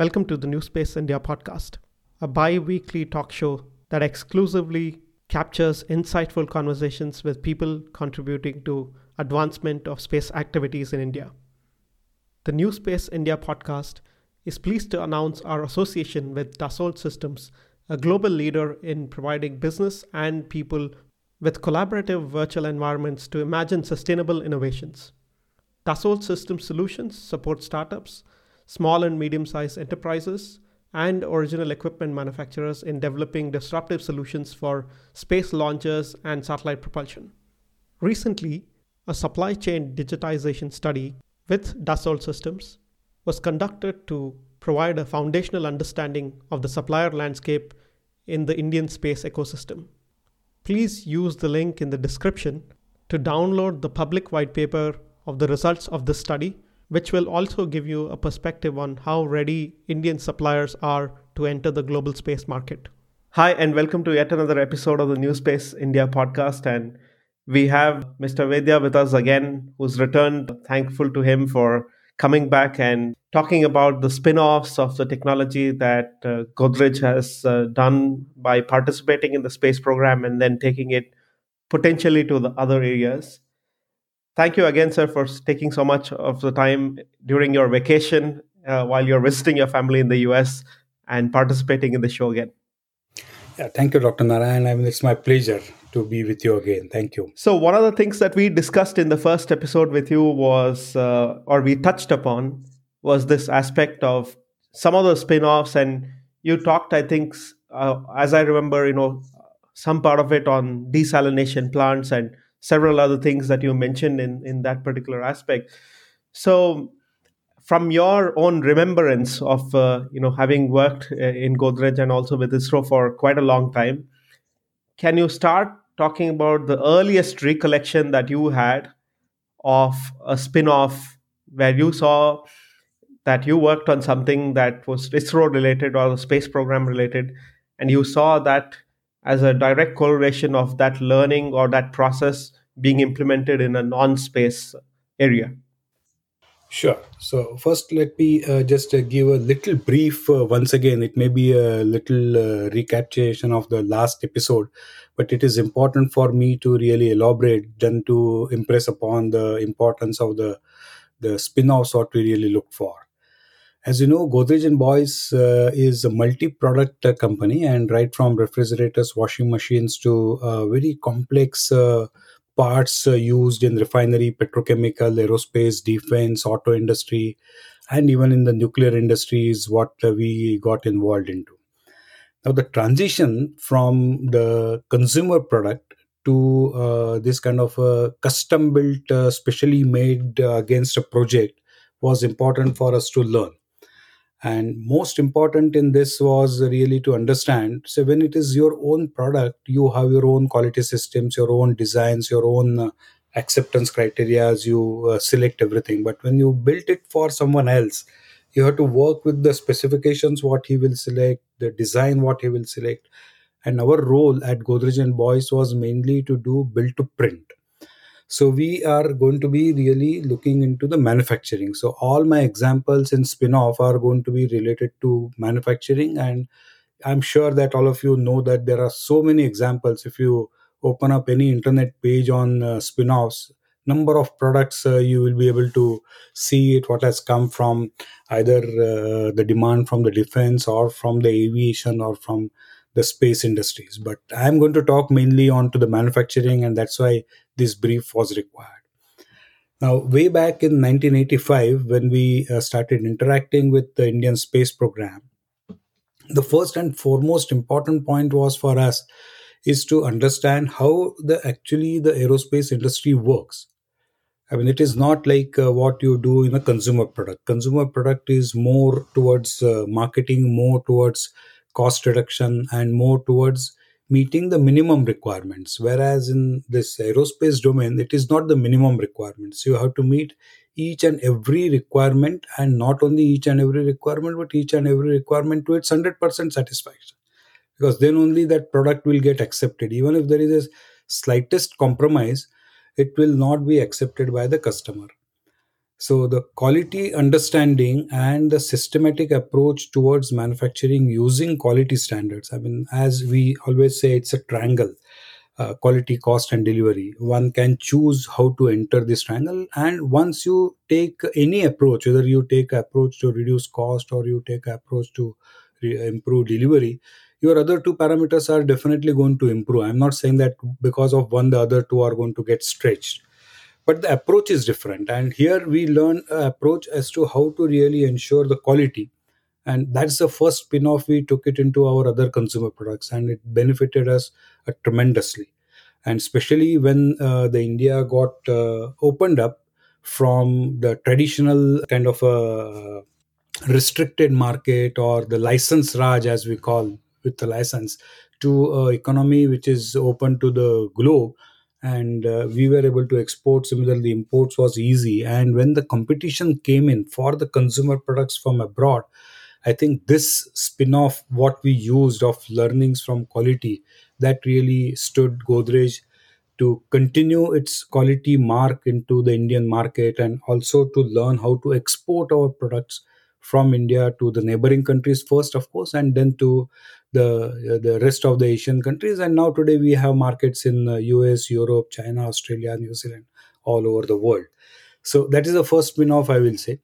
Welcome to the New Space India podcast, a bi weekly talk show that exclusively captures insightful conversations with people contributing to advancement of space activities in India. The New Space India podcast is pleased to announce our association with Dassault Systems, a global leader in providing business and people with collaborative virtual environments to imagine sustainable innovations. Dassault Systems Solutions support startups small and medium sized enterprises, and original equipment manufacturers in developing disruptive solutions for space launches and satellite propulsion. Recently, a supply chain digitization study with Dassault Systems was conducted to provide a foundational understanding of the supplier landscape in the Indian space ecosystem. Please use the link in the description to download the public white paper of the results of this study which will also give you a perspective on how ready Indian suppliers are to enter the global space market. Hi, and welcome to yet another episode of the New Space India podcast. And we have Mr. Vaidya with us again, who's returned. Thankful to him for coming back and talking about the spin offs of the technology that uh, Godrej has uh, done by participating in the space program and then taking it potentially to the other areas. Thank you again, sir, for taking so much of the time during your vacation uh, while you're visiting your family in the US and participating in the show again. Yeah, thank you, Dr. Narayan. I mean, it's my pleasure to be with you again. Thank you. So, one of the things that we discussed in the first episode with you was, uh, or we touched upon, was this aspect of some of the spin offs. And you talked, I think, uh, as I remember, you know, some part of it on desalination plants and several other things that you mentioned in in that particular aspect. So from your own remembrance of uh, you know having worked uh, in godrej and also with isro for quite a long time can you start talking about the earliest recollection that you had of a spin-off where you saw that you worked on something that was isro related or space program related and you saw that as a direct correlation of that learning or that process being implemented in a non-space area Sure. So first, let me uh, just uh, give a little brief. Uh, once again, it may be a little uh, recapitulation of the last episode, but it is important for me to really elaborate, then to impress upon the importance of the the spin-offs what we really look for. As you know, Godrej and Boyce uh, is a multi-product uh, company, and right from refrigerators, washing machines to very complex parts uh, used in refinery, petrochemical, aerospace, defense, auto industry, and even in the nuclear industry is what uh, we got involved into. Now, the transition from the consumer product to this kind of a custom built, specially made against a project was important for us to learn and most important in this was really to understand so when it is your own product you have your own quality systems your own designs your own uh, acceptance criteria as you uh, select everything. But when you built it for someone else you have to work with the specifications what he will select the design what he will select. And our role at godrej and boyce was mainly to do build to print so we are going to be really looking into the manufacturing. So all my examples in spin-off are going to be related to manufacturing and I'm sure that all of you know that there are so many examples. If you open up any internet page on uh, spin-offs, number of products uh, you will be able to see it what has come from either uh, the demand from the defense or from the aviation or from the space industries. But i'm going to talk mainly on to the manufacturing and that's why this brief was required. Now way back in 1985 when we uh, started interacting with the indian space program the first and foremost important point was for us is to understand how the actually the aerospace industry works. I mean, it is not like uh, what you do in a consumer product. Consumer product is more towards uh, marketing, more towards cost reduction and more towards meeting the minimum requirements. Whereas in this aerospace domain it is not the minimum requirements. You have to meet each and every requirement and not only each and every requirement but each and every requirement to its 100% satisfaction. Because then only that product will get accepted. Even if there is a slightest compromise it will not be accepted by the customer so the quality understanding and the systematic approach towards manufacturing using quality standards. I mean as we always say it's a triangle uh, quality cost and delivery. One can choose how to enter this triangle and once you take any approach whether you take approach to reduce cost or you take approach to re- improve delivery your other two parameters are definitely going to improve. I'm not saying that because of one the other two are going to get stretched but the approach is different. And here we learn an approach as to how to really ensure the quality. And that's the first spin-off. We took it into our other consumer products and it benefited us uh, tremendously. And especially when uh, the india got uh, opened up from the traditional kind of a restricted market or the license raj as we call with the license to a economy which is open to the globe and uh, we were able to export similarly imports was easy. And when the competition came in for the consumer products from abroad i think this spin-off what we used of learnings from quality that really stood godrej to continue its quality mark into the indian market and also to learn how to export our products from india to the neighboring countries first of course and then to the the rest of the Asian countries. And now today we have markets in uh, US, Europe, China, Australia, New Zealand, all over the world. So that is the first spin-off I will say.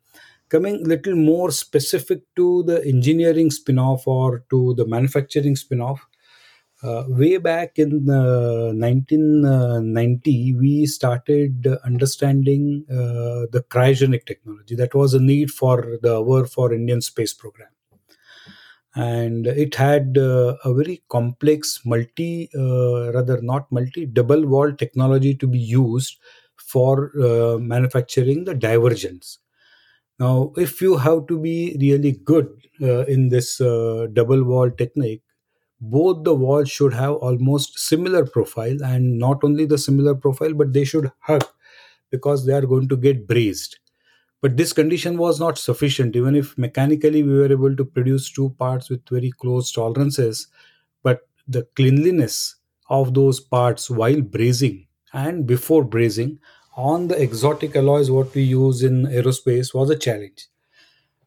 Coming little more specific to the engineering spin-off or to the manufacturing spin-off. Uh, way back in uh, 1990, we started understanding uh, the cryogenic technology. That was a need for the hour for Indian space program and it had uh, a very complex multi uh, rather not multi double wall technology to be used for uh, manufacturing the divergence. Now if you have to be really good uh, in this uh, double wall technique both the walls should have almost similar profile and not only the similar profile but they should hug because they are going to get brazed but this condition was not sufficient, even if mechanically we were able to produce two parts with very close tolerances. But the cleanliness of those parts while brazing and before brazing on the exotic alloys, what we use in aerospace, was a challenge.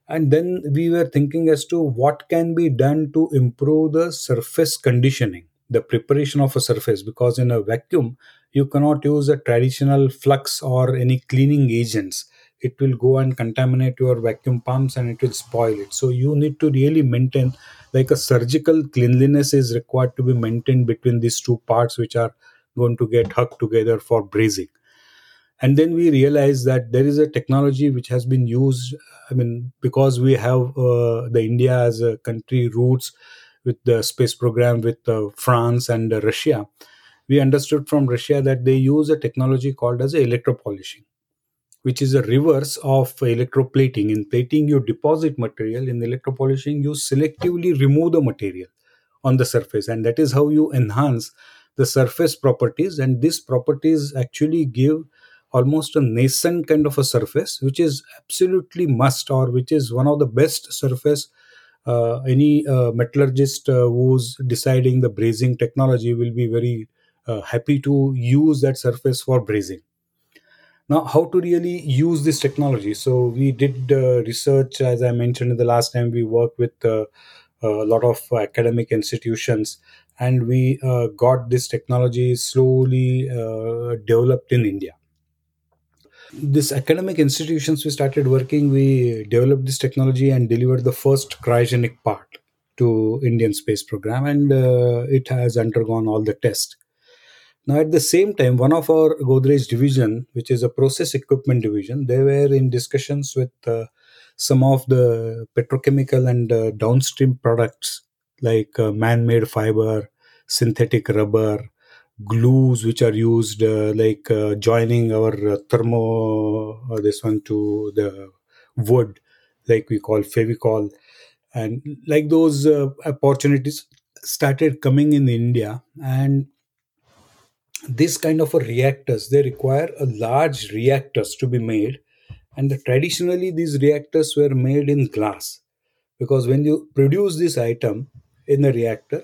And then we were thinking as to what can be done to improve the surface conditioning, the preparation of a surface, because in a vacuum, you cannot use a traditional flux or any cleaning agents it will go and contaminate your vacuum pumps and it will spoil it. So you need to really maintain like a surgical cleanliness is required to be maintained between these two parts which are going to get hugged together for brazing. And then we realize that there is a technology which has been used i mean because we have uh, the india as a country roots with the space program with uh, france and uh, russia we understood from russia that they use a technology called as electropolishing which is a reverse of electroplating. In plating, you deposit material. In electropolishing, you selectively remove the material on the surface, and that is how you enhance the surface properties. And these properties actually give almost a nascent kind of a surface, which is absolutely must, or which is one of the best surface. Uh, any uh, metallurgist uh, who's deciding the brazing technology will be very uh, happy to use that surface for brazing now how to really use this technology? So we did uh, research as i mentioned in the last time we worked with uh, a lot of academic institutions and we uh, got this technology slowly uh, developed in india. This academic institutions we started working we developed this technology and delivered the first cryogenic part to indian space program and uh, it has undergone all the tests now, at the same time, one of our Godrej division, which is a process equipment division, they were in discussions with uh, some of the petrochemical and uh, downstream products like uh, man-made fiber, synthetic rubber, glues which are used uh, like uh, joining our uh, thermo this one to the wood, like we call fevicol, and like those opportunities started coming in India and this kind of a reactors they require a large reactors to be made. And the, traditionally these reactors were made in glass. Because when you produce this item in the reactor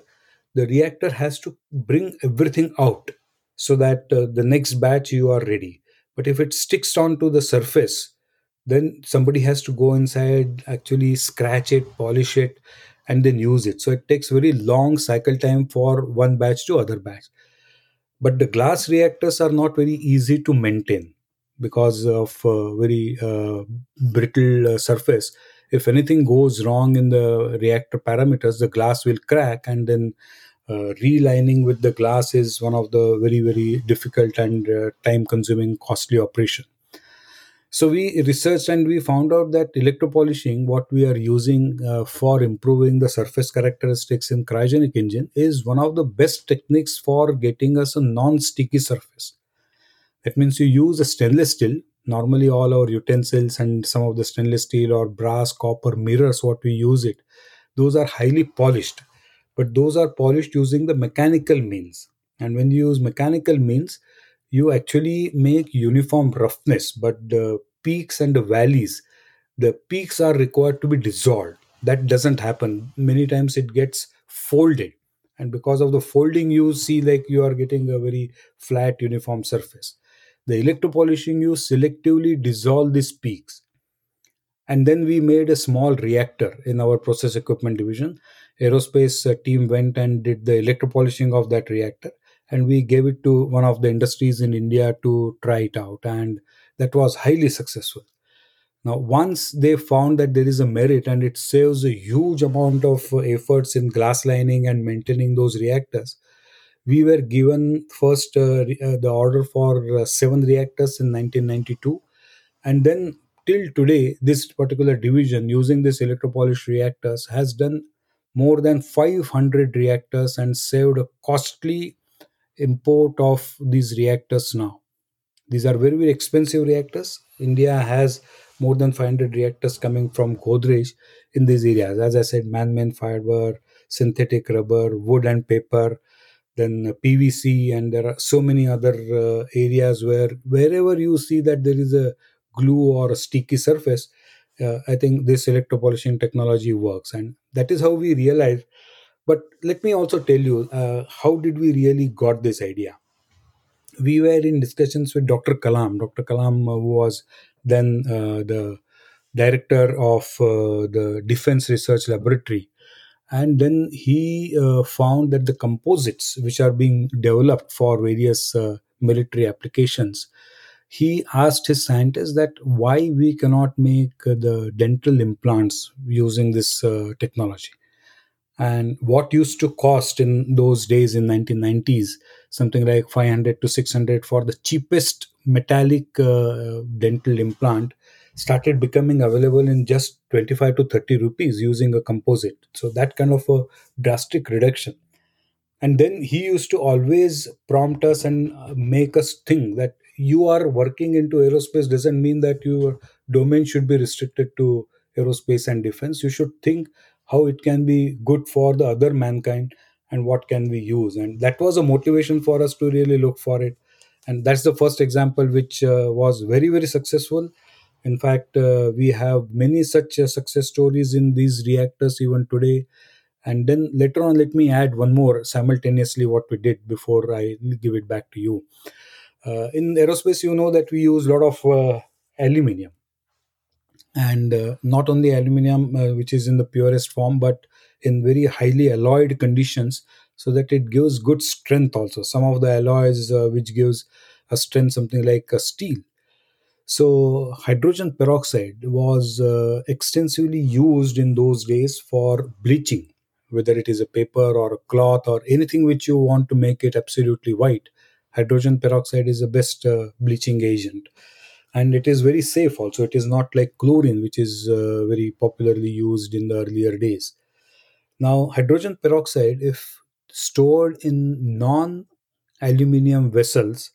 the reactor has to bring everything out so that uh, the next batch you are ready. But if it sticks onto the surface then somebody has to go inside actually scratch it polish it and then use it. So it takes very long cycle time for one batch to other batch but the glass reactors are not very easy to maintain because of uh, very uh, brittle uh, surface. If anything goes wrong in the reactor parameters the glass will crack and then relining with the glass is one of the very very difficult and time consuming costly operation so we researched and we found out that electropolishing what we are using uh, for improving the surface characteristics in cryogenic engine is one of the best techniques for getting us a non-sticky surface. That means you use a stainless steel. Normally all our utensils and some of the stainless steel or brass copper mirrors what we use it those are highly polished. But those are polished using the mechanical means. And when you use mechanical means you actually make uniform roughness but the peaks and the valleys the peaks are required to be dissolved. That doesn't happen. Many times it gets folded. And because of the folding you see like you are getting a very flat uniform surface. The electropolishing you selectively dissolve these peaks. And then we made a small reactor in our process equipment division. Aerospace uh, team went and did the electropolishing of that reactor and we gave it to one of the industries in india to try it out and that was highly successful. Now once they found that there is a merit and it saves a huge amount of efforts in glass lining and maintaining those reactors we were given first uh, uh, the order for uh, seven reactors in 1992 and then till today this particular division using this electropolished reactors has done more than 500 reactors and saved a costly import of these reactors now. These are very very expensive reactors. India has more than 500 reactors coming from godrej in these areas. As i said man-made fiber synthetic rubber wood and paper then PVC, and there are so many other uh, areas where wherever you see that there is a glue or a sticky surface, uh, I think this electropolishing technology works, and that is how we realize. But let me also tell you, uh, how did we really got this idea? We were in discussions with Dr. Kalam. Dr. Kalam, uh, was then uh, the director of uh, the Defense Research Laboratory and then he uh, found that the composites which are being developed for various uh, military applications he asked his scientists that why we cannot make the dental implants using this technology and what used to cost in those days in 1990s something like 500 to 600 for the cheapest metallic uh, dental implant started becoming available in just 25 to 30 rupees using a composite. So that kind of a drastic reduction. And then he used to always prompt us and uh, make us think that you are working into aerospace doesn't mean that your domain should be restricted to aerospace and defense. You should think how it can be good for the other mankind and what can we use and that was a motivation for us to really look for it and that's the first example which uh, was very very successful in fact, uh, we have many such uh, success stories in these reactors even today. And then later on, let me add one more simultaneously what we did before I give it back to you. Uh, in aerospace, you know that we use a lot of uh, aluminium. And uh, not only aluminium, uh, which is in the purest form, but in very highly alloyed conditions so that it gives good strength also. Some of the alloys which gives a strength, something like a steel so, hydrogen peroxide was uh, extensively used in those days for bleaching, whether it is a paper or a cloth or anything which you want to make it absolutely white. Hydrogen peroxide is the best uh, bleaching agent. And it is very safe also. It is not like chlorine, which is uh, very popularly used in the earlier days. Now, hydrogen peroxide, if stored in non aluminium vessels,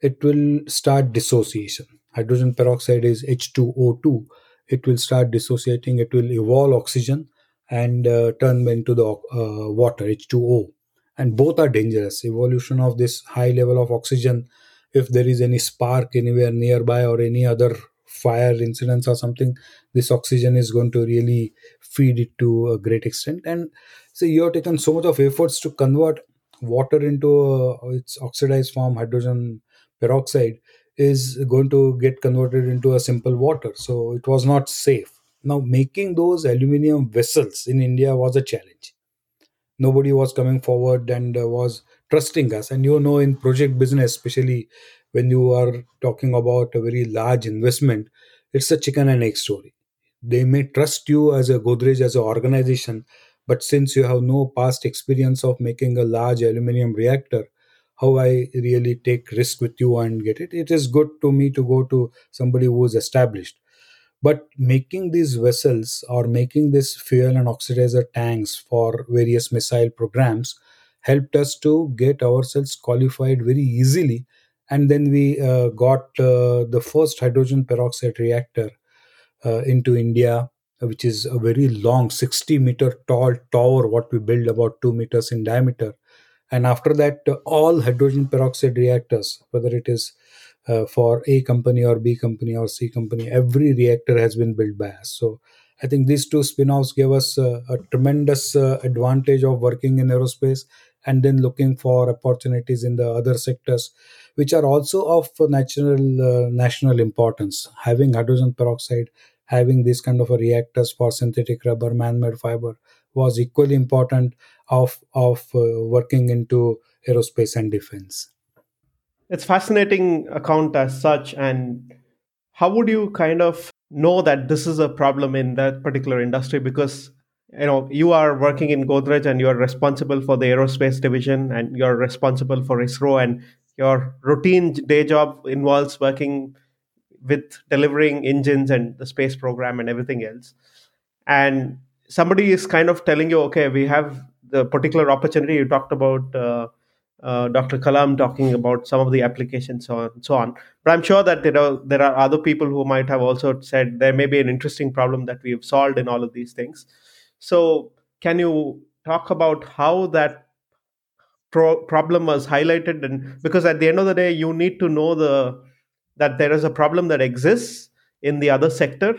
it will start dissociation hydrogen peroxide is H2O2, it will start dissociating, it will evolve oxygen and uh, turn into the uh, water, H2O. And both are dangerous. Evolution of this high level of oxygen, if there is any spark anywhere nearby or any other fire incidents or something, this oxygen is going to really feed it to a great extent. And so you have taken so much of efforts to convert water into uh, its oxidized form, hydrogen peroxide is going to get converted into a simple water. So it was not safe. Now, making those aluminum vessels in India was a challenge. Nobody was coming forward and uh, was trusting us. And you know, in project business, especially when you are talking about a very large investment, it's a chicken and egg story. They may trust you as a Godrej, as an organization, but since you have no past experience of making a large aluminum reactor, how I really take risk with you and get it. It is good to me to go to somebody who is established. But making these vessels or making this fuel and oxidizer tanks for various missile programs helped us to get ourselves qualified very easily. And then we uh, got uh, the first hydrogen peroxide reactor uh, into India, which is a very long 60 meter tall tower, what we build about 2 meters in diameter. And after that all hydrogen peroxide reactors whether it is uh, for a company or b company or c company every reactor has been built by us. So i think these two spin-offs gave us uh, a tremendous uh, advantage of working in aerospace and then looking for opportunities in the other sectors which are also of natural uh, national importance. Having hydrogen peroxide having these kind of a reactors for synthetic rubber man-made fiber was equally important of of uh, working into aerospace and defense. It's fascinating account as such and how would you kind of know that this is a problem in that particular industry? Because you know you are working in godrej and you're responsible for the aerospace division and you're responsible for isro and your routine day job involves working with delivering engines and the space program and everything else and somebody is kind of telling you okay we have the particular opportunity you talked about uh, uh, Dr. Kalam talking about some of the applications so on, so on. But I'm sure that you know there are other people who might have also said there may be an interesting problem that we've solved in all of these things. So can you talk about how that pro- problem was highlighted? And because at the end of the day, you need to know the that there is a problem that exists in the other sector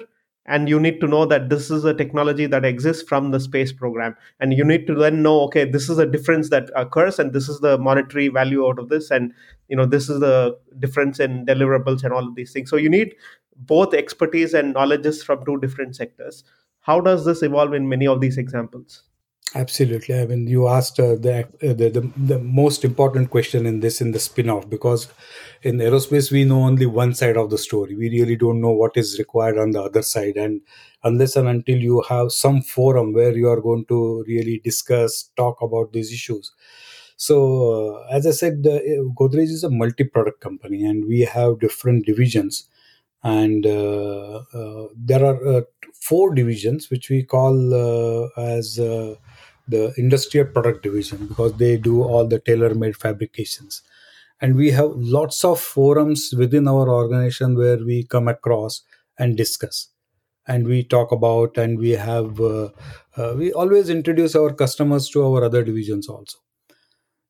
and you need to know that this is a technology that exists from the space program. And you need to then know okay this is a difference that occurs and this is the monetary value out of this and you know this is the difference in deliverables and all of these things. So you need both expertise and knowledges from two different sectors how does this evolve in many of these examples Absolutely. I mean, you asked uh, the, uh, the, the the most important question in this in the spin-off because in aerospace we know only one side of the story. We really don't know what is required on the other side, and unless and until you have some forum where you are going to really discuss, talk about these issues. So, uh, as I said, uh, Godrej is a multi-product company, and we have different divisions and uh, uh, there are uh, four divisions which we call as the industrial product division because they do all the tailor made fabrications. And we have lots of forums within our organization where we come across and discuss. And we talk about and we have uh, uh, we always introduce our customers to our other divisions also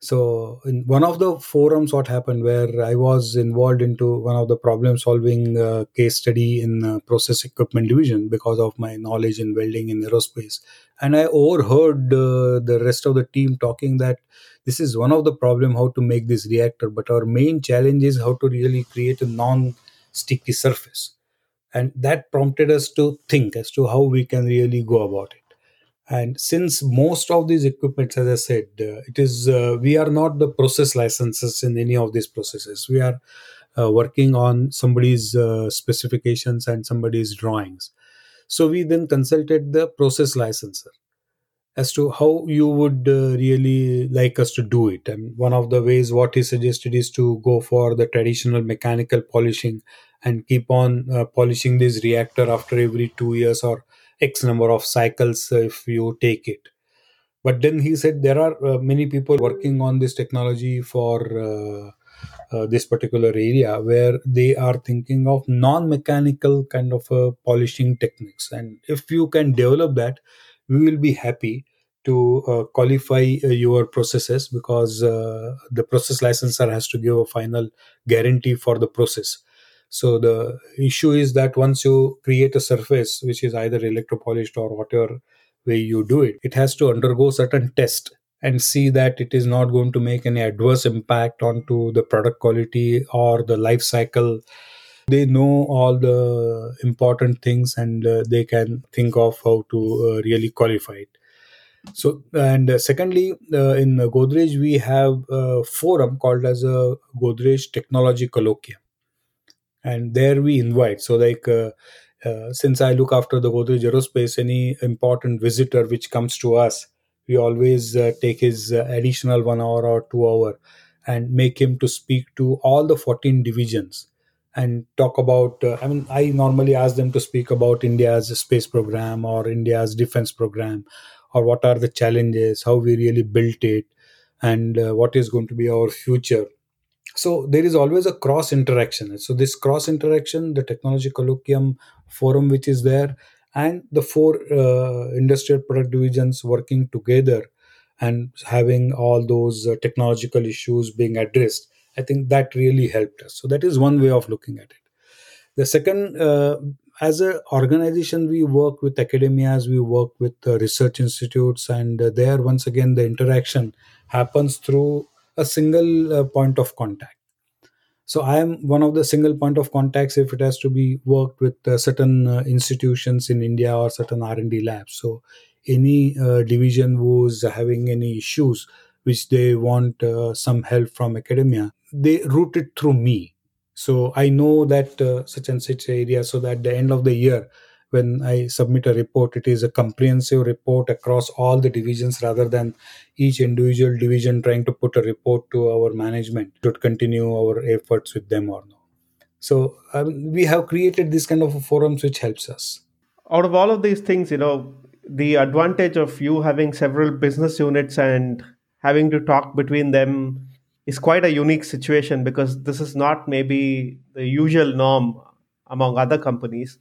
so in one of the forums what happened where i was involved into one of the problem solving uh, case study in uh, process equipment division because of my knowledge in welding in aerospace. And i overheard uh, the rest of the team talking that this is one of the problem how to make this reactor but our main challenge is how to really create a non sticky surface. And that prompted us to think as to how we can really go about it and since most of these equipments as i said uh, it is uh, we are not the process licenses in any of these processes. We are uh, working on somebody's uh, specifications and somebody's drawings. So we then consulted the process licensor as to how you would uh, really like us to do it. And one of the ways what he suggested is to go for the traditional mechanical polishing and keep on uh, polishing this reactor after every 2 years or x number of cycles if you take it. But then he said there are uh, many people working on this technology for uh, uh, this particular area where they are thinking of non-mechanical kind of uh, polishing techniques. And if you can develop that we will be happy to uh, qualify uh, your processes because uh, the process licensor has to give a final guarantee for the process so the issue is that once you create a surface which is either electropolished or whatever way you do it, it has to undergo certain test. and see that it is not going to make any adverse impact onto the product quality or the life cycle they know all the important things and uh, they can think of how to uh, really qualify it so and uh, secondly uh, in godrej we have a forum called as a godrej technology colloquium and there we invite. So like uh, uh, since i look after the godrej aerospace any important visitor which comes to us we always uh, take his uh, additional one hour or two hour and make him to speak to all the 14 divisions and talk about uh, i mean i normally ask them to speak about india's space program or india's defense program or what are the challenges how we really built it and uh, what is going to be our future so there is always a cross interaction. So this cross interaction the technology colloquium forum which is there and the four uh, industrial product divisions working together and having all those uh, technological issues being addressed. I think that really helped us. So that is one way of looking at it. The second uh, as an organization we work with academias we work with uh, research institutes and uh, there once again the interaction happens through a single uh, point of contact. So i am one of the single point of contacts if it has to be worked with uh, certain uh, institutions in india or certain r&d labs. So any uh, division who's having any issues which they want uh, some help from academia they route it through me. So i know that uh, such and such area so that at the end of the year when I submit a report, it is a comprehensive report across all the divisions rather than each individual division trying to put a report to our management to continue our efforts with them or no. So um, we have created this kind of forums which helps us. Out of all of these things, you know, the advantage of you having several business units and having to talk between them is quite a unique situation because this is not maybe the usual norm among other companies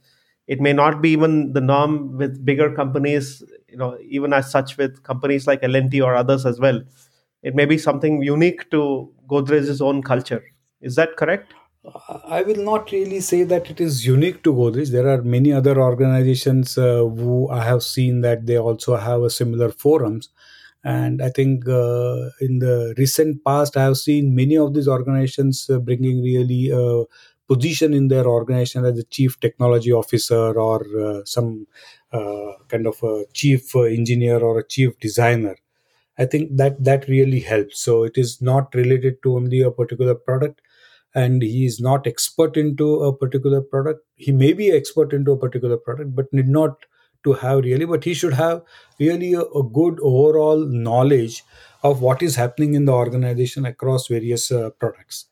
it may not be even the norm with bigger companies you know even as such with companies like L&T or others as well it may be something unique to Godrej's own culture is that correct I will not really say that it is unique to Godrej. There are many other organizations uh, who I have seen that they also have a similar forums. And I think uh, in the recent past, I have seen many of these organizations uh, bringing really uh, position in their organization as a chief technology officer or uh, some uh, kind of a chief engineer or a chief designer. I think that that really helps. So it is not related to only a particular product and he is not expert into a particular product. He may be expert into a particular product but need not to have really but he should have really a, a good overall knowledge of what is happening in the organization across various uh, products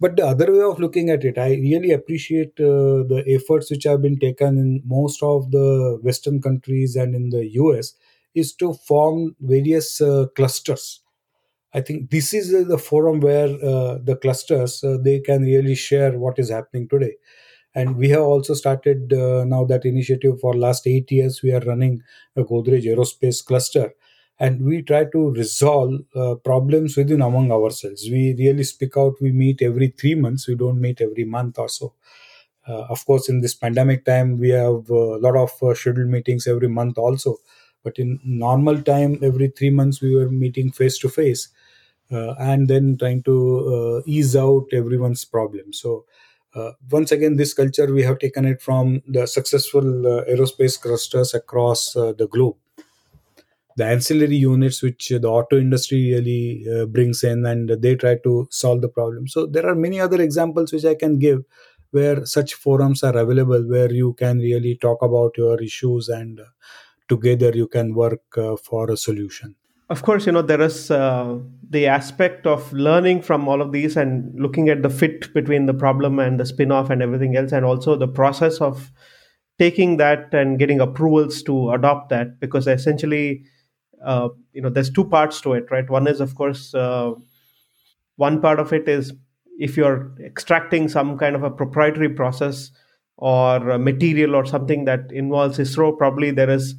but the other way of looking at it i really appreciate uh, the efforts which have been taken in most of the western countries and in the us is to form various uh, clusters. I think this is the forum where uh, the clusters uh, they can really share what is happening today. And we have also started uh, now that initiative for last 8 years we are running a godrej aerospace cluster and we try to resolve uh, problems within among ourselves. We really speak out we meet every 3 months we don't meet every month or so. Uh, of course in this pandemic time we have a lot of uh, scheduled meetings every month also. But in normal time every 3 months we were meeting face to face and then trying to uh, ease out everyone's problem. So uh, once again this culture we have taken it from the successful uh, aerospace clusters across the globe the ancillary units which the auto industry really uh, brings in and they try to solve the problem. So there are many other examples which i can give where such forums are available where you can really talk about your issues and uh, together you can work uh, for a solution. Of course you know there is uh, the aspect of learning from all of these and looking at the fit between the problem and the spin-off and everything else and also the process of taking that and getting approvals to adopt that because essentially uh, you know there's two parts to it right? One is of course uh, one part of it is if you're extracting some kind of a proprietary process or material or something that involves isro probably there is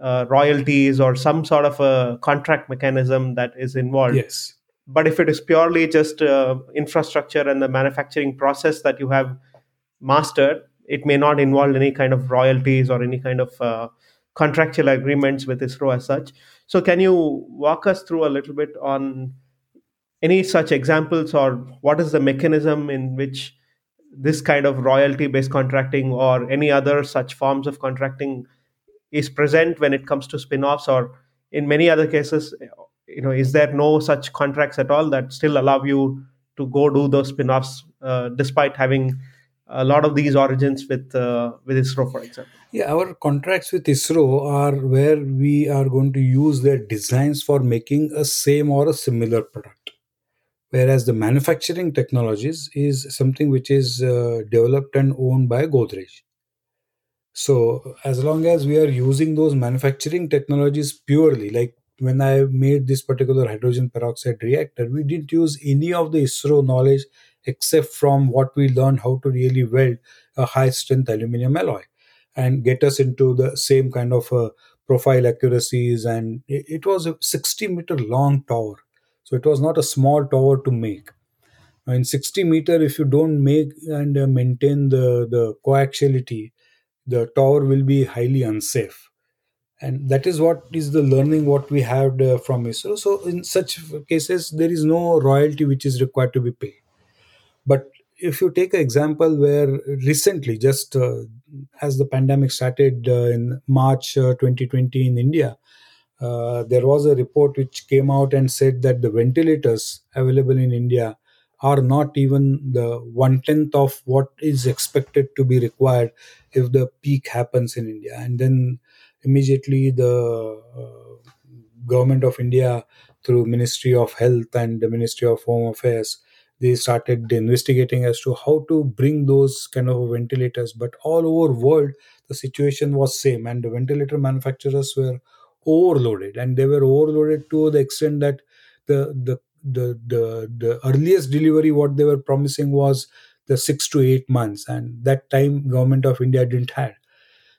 uh, royalties or some sort of a contract mechanism that is involved. Yes. But if it is purely just uh, infrastructure and the manufacturing process that you have mastered it may not involve any kind of royalties or any kind of uh, contractual agreements with ISRO as such. So, can you walk us through a little bit on any such examples, or what is the mechanism in which this kind of royalty based contracting or any other such forms of contracting is present when it comes to spin offs, or in many other cases, you know, is there no such contracts at all that still allow you to go do those spin offs uh, despite having a lot of these origins with uh, with ISRO, for example. Yeah, our contracts with ISRO are where we are going to use their designs for making a same or a similar product. Whereas the manufacturing technologies is something which is uh, developed and owned by Godrej. So as long as we are using those manufacturing technologies purely, like when I made this particular hydrogen peroxide reactor, we didn't use any of the ISRO knowledge except from what we learned how to really weld a high strength aluminum alloy and get us into the same kind of uh, profile accuracies. And it, it was a 60 meter long tower. So it was not a small tower to make. In 60 meter, if you don't make and uh, maintain the, the coaxiality, the tower will be highly unsafe and that is what is the learning what we had uh, from ISRO. So in such cases, there is no royalty which is required to be paid. But if you take an example where recently, just uh, as the pandemic started uh, in March uh, 2020 in India, uh, there was a report which came out and said that the ventilators available in India are not even the one tenth of what is expected to be required if the peak happens in India. And then immediately the uh, government of India, through Ministry of Health and the Ministry of Home Affairs, they started investigating as to how to bring those kind of ventilators. But all over world, the situation was same, and the ventilator manufacturers were overloaded, and they were overloaded to the extent that the the the the, the earliest delivery what they were promising was the six to eight months and that time government of india didn't have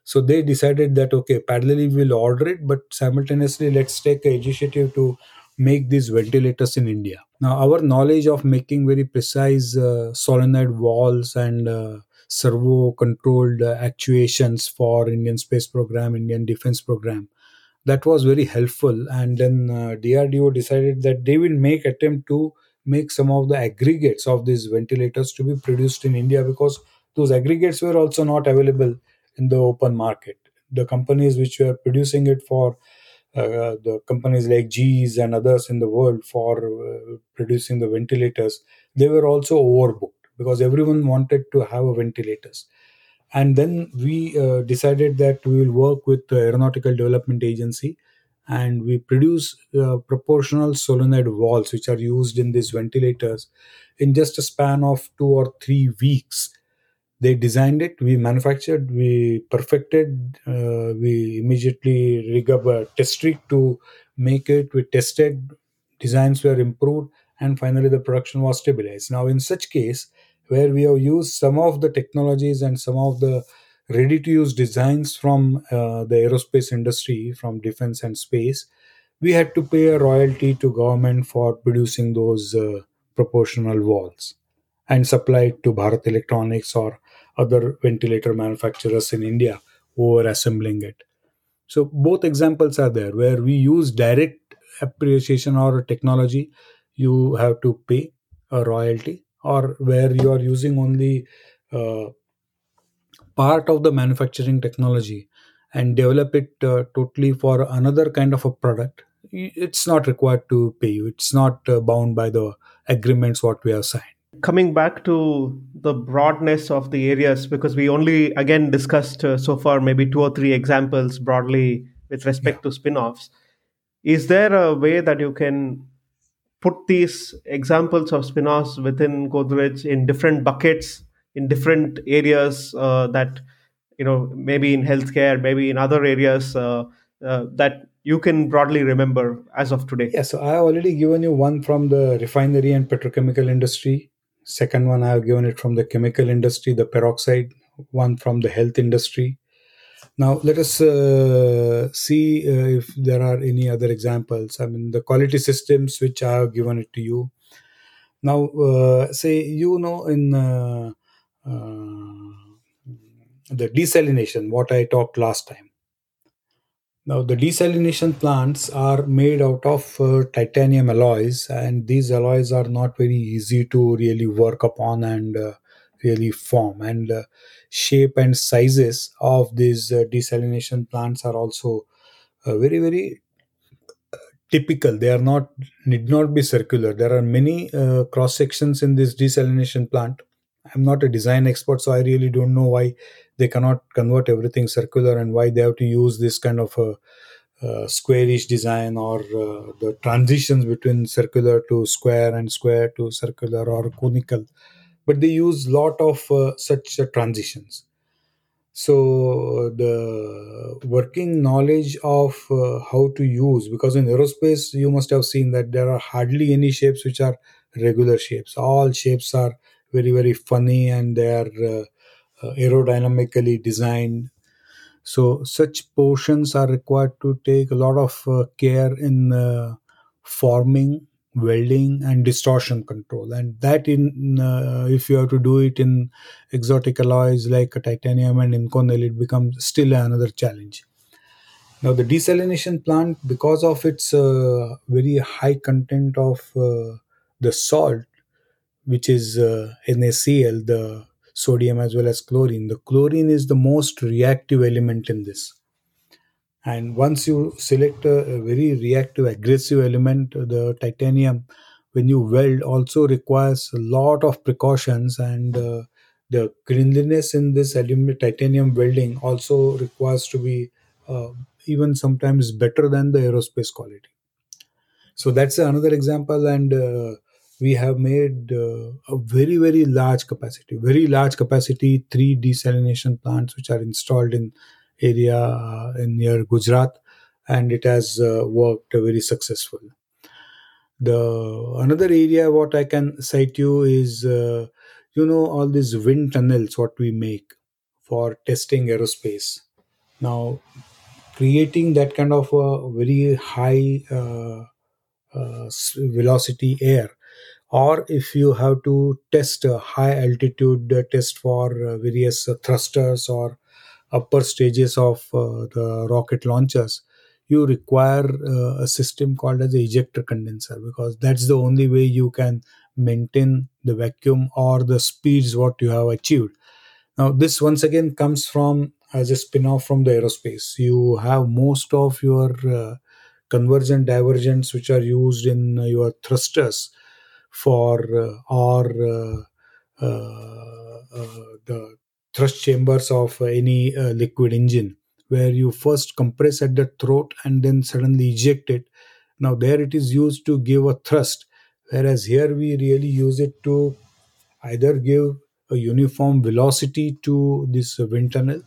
so they decided that okay, parallelly we'll order it, but simultaneously let's take an initiative to make these ventilators in India. Now our knowledge of making very precise uh, solenoid valves and uh, servo controlled uh, actuations for Indian space program, Indian defense program, that was very helpful. And then uh, DRDO decided that they will make attempt to make some of the aggregates of these ventilators to be produced in India because those aggregates were also not available in the open market. The companies which were producing it for uh, the companies like GEs and others in the world for uh, producing the ventilators, they were also overbooked because everyone wanted to have a ventilators. And then we uh, decided that we will work with the Aeronautical Development Agency and we produce uh, proportional solenoid valves which are used in these ventilators in just a span of two or three weeks they designed it. We manufactured we perfected uh, we immediately rig up a test rig to make it. We tested designs were improved and finally the production was stabilized. Now in such case where we have used some of the technologies and some of the ready to use designs from uh, the aerospace industry from defense and space we had to pay a royalty to government for producing those uh, proportional valves and supply it to bharat electronics or other ventilator manufacturers in India who are assembling it. So both examples are there where we use direct appreciation or technology, you have to pay a royalty, or where you are using only uh, part of the manufacturing technology and develop it uh, totally for another kind of a product it's not required to pay you. It's not uh, bound by the agreements what we have signed coming back to the broadness of the areas because we only again discussed uh, so far maybe two or three examples broadly with respect yeah. to spin-offs. Is there a way that you can put these examples of spin-offs within godrej in different buckets in different areas uh, that you know maybe in healthcare maybe in other areas uh, uh that you can broadly remember as of today? Yeah so i have already given you one from the refinery and petrochemical industry Second one, I have given it from the chemical industry, the peroxide. One from the health industry. Now, let us uh, see uh, if there are any other examples. I mean, the quality systems which I have given it to you. Now, uh, say you know in uh, uh, the desalination, what I talked last time. Now, the desalination plants are made out of uh, titanium alloys, and these alloys are not very easy to really work upon and uh, really form. And uh, shape and sizes of these uh, desalination plants are also uh, very, very typical. They are not need not be circular. There are many uh, cross sections in this desalination plant. I'm not a design expert, so I really don't know why they cannot convert everything circular and why they have to use this kind of a uh, squarish design or uh, the transitions between circular to square and square to circular or conical. But they use lot of uh, such uh, transitions. So the working knowledge of uh, how to use because in aerospace you must have seen that there are hardly any shapes which are regular shapes. All shapes are very very funny and they are uh, uh, aerodynamically designed. So such portions are required to take a lot of uh, care in uh, forming welding and distortion control. And that in uh, if you have to do it in exotic alloys like titanium and inconel it becomes still another challenge. Now the desalination plant because of its uh, very high content of uh, the salt which is uh, NaCl, the sodium as well as chlorine. The chlorine is the most reactive element in this. And once you select a, a very reactive, aggressive element, the titanium, when you weld, also requires a lot of precautions and uh, the cleanliness in this aluminum titanium welding also requires to be uh, even sometimes better than the aerospace quality so that's another example and uh, we have made uh, a very very large capacity very large capacity three desalination plants which are installed in area uh, in near gujarat and it has uh, worked very successful the another area what i can cite you is uh, you know all these wind tunnels what we make for testing aerospace. Now creating that kind of a very high uh, uh, velocity air or if you have to test a high altitude test for uh, various uh, thrusters or upper stages of uh, the rocket launchers you require a system called as a ejector condenser because that's the only way you can maintain the vacuum or the speeds what you have achieved now, this once again comes from as a spin off from the aerospace. You have most of your uh, convergent divergents which are used in your thrusters for uh, or uh, uh, the thrust chambers of any liquid engine where you first compress at the throat and then suddenly eject it. Now there it is used to give a thrust whereas here we really use it to either give a uniform velocity to this wind tunnel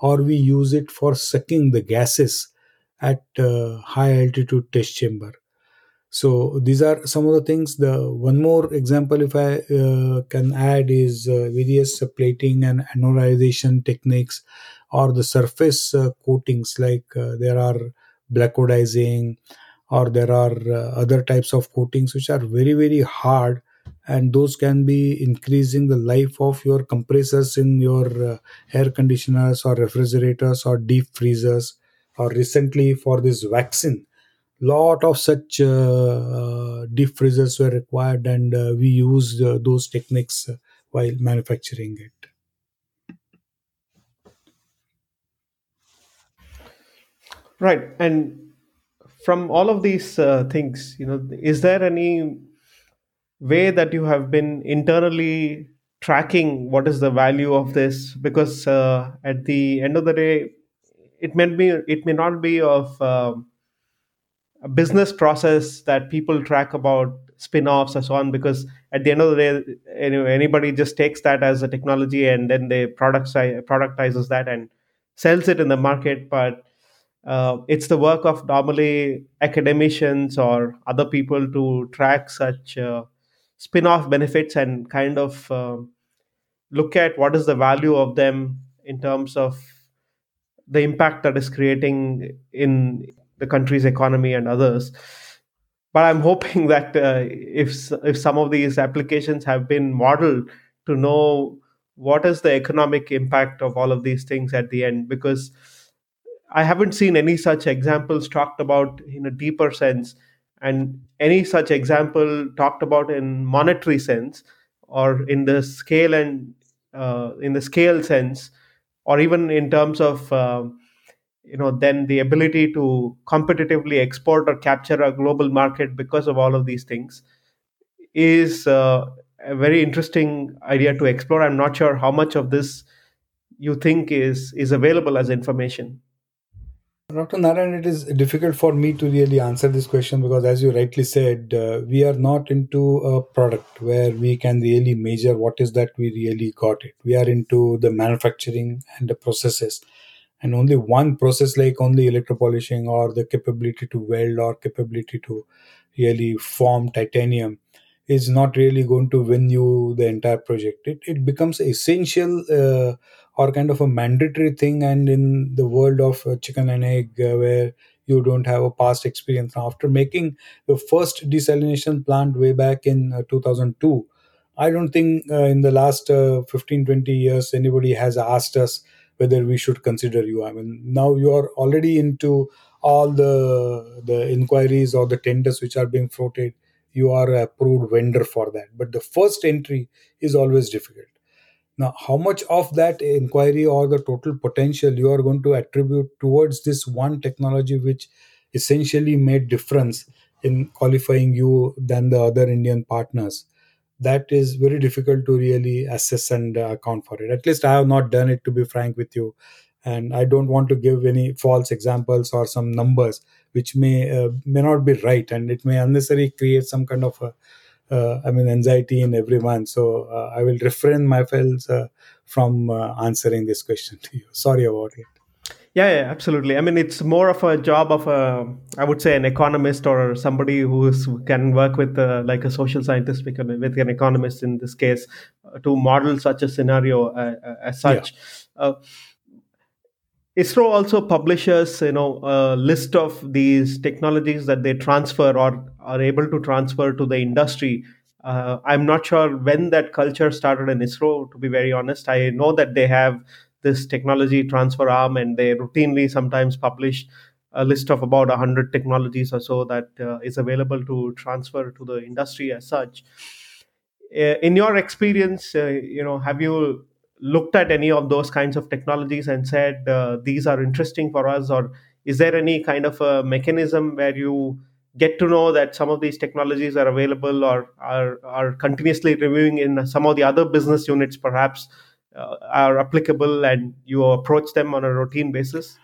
or we use it for sucking the gases at uh, high altitude test chamber so these are some of the things. The one more example if i uh, can add is uh, various uh, plating and anodization techniques or the surface uh, coatings. Like uh, there are black anodizing or there are uh, other types of coatings which are very very hard and those can be increasing the life of your compressors in your air conditioners or refrigerators or deep freezers or recently for this vaccine lot of such uh, uh, deep freezers were required and uh, we used those techniques while manufacturing it Right. And from all of these uh, things, you know, is there any way that you have been internally tracking what is the value of this? Because uh, at the end of the day, it may be it may not be of um business process that people track about spin-offs and so on because at the end of the day anybody just takes that as a technology and then they productize, productizes that and sells it in the market. But uh, it's the work of normally academicians or other people to track such uh, spin-off benefits and kind of um look at what is the value of them in terms of the impact that is creating in the country's economy and others. But i'm hoping that uh, if if some of these applications have been modeled to know what is the economic impact of all of these things at the end because I haven't seen any such examples talked about in a deeper sense, and any such example talked about in monetary sense or in the scale and uh, in the scale sense, or even in terms of uh, you know then the ability to competitively export or capture a global market because of all of these things is uh, a very interesting idea to explore. I'm not sure how much of this you think is is available as information. Dr. Narayan, it is difficult for me to really answer this question because, as you rightly said, uh, we are not into a product where we can really measure what is that we really got it. We are into the manufacturing and the processes. And only one process, like only electropolishing or the capability to weld or capability to really form titanium, is not really going to win you the entire project. It, it becomes essential uh, or kind of a mandatory thing. And in the world of uh, chicken and egg, uh, where you don't have a past experience, after making the first desalination plant way back in uh, 2002, I don't think uh, in the last uh, 15, 20 years anybody has asked us whether we should consider you. I mean, now you are already into all the the inquiries or the tenders which are being floated. You are a approved vendor for that. But the first entry is always difficult. Now how much of that inquiry or the total potential you are going to attribute towards this one technology which essentially made difference in qualifying you than the other indian partners that is very difficult to really assess and uh, account for it at least i have not done it to be frank with you and i don't want to give any false examples or some numbers which may uh, may not be right and it may unnecessarily create some kind of a, uh, I mean anxiety in everyone. So uh, I will refrain myself uh, from uh, answering this question to you. Sorry about it. Yeah, yeah, absolutely. I mean, it's more of a job of a, I would say, an economist or somebody who can work with uh, like a social scientist with an economist in this case to model such a scenario as such. Yeah ISRO also publishes, you know, a list of these technologies that they transfer or are able to transfer to the industry. Uh, I'm not sure when that culture started in ISRO. To be very honest, I know that they have this technology transfer arm, and they routinely sometimes publish a list of about 100 technologies or so that uh, is available to transfer to the industry as such. Uh, in your experience, uh, you know, have you looked at any of those kinds of technologies and said uh, these are interesting for us or is there any kind of a mechanism where you get to know that some of these technologies are available or are, are continuously reviewing in some of the other business units perhaps uh, are applicable and you approach them on a routine basis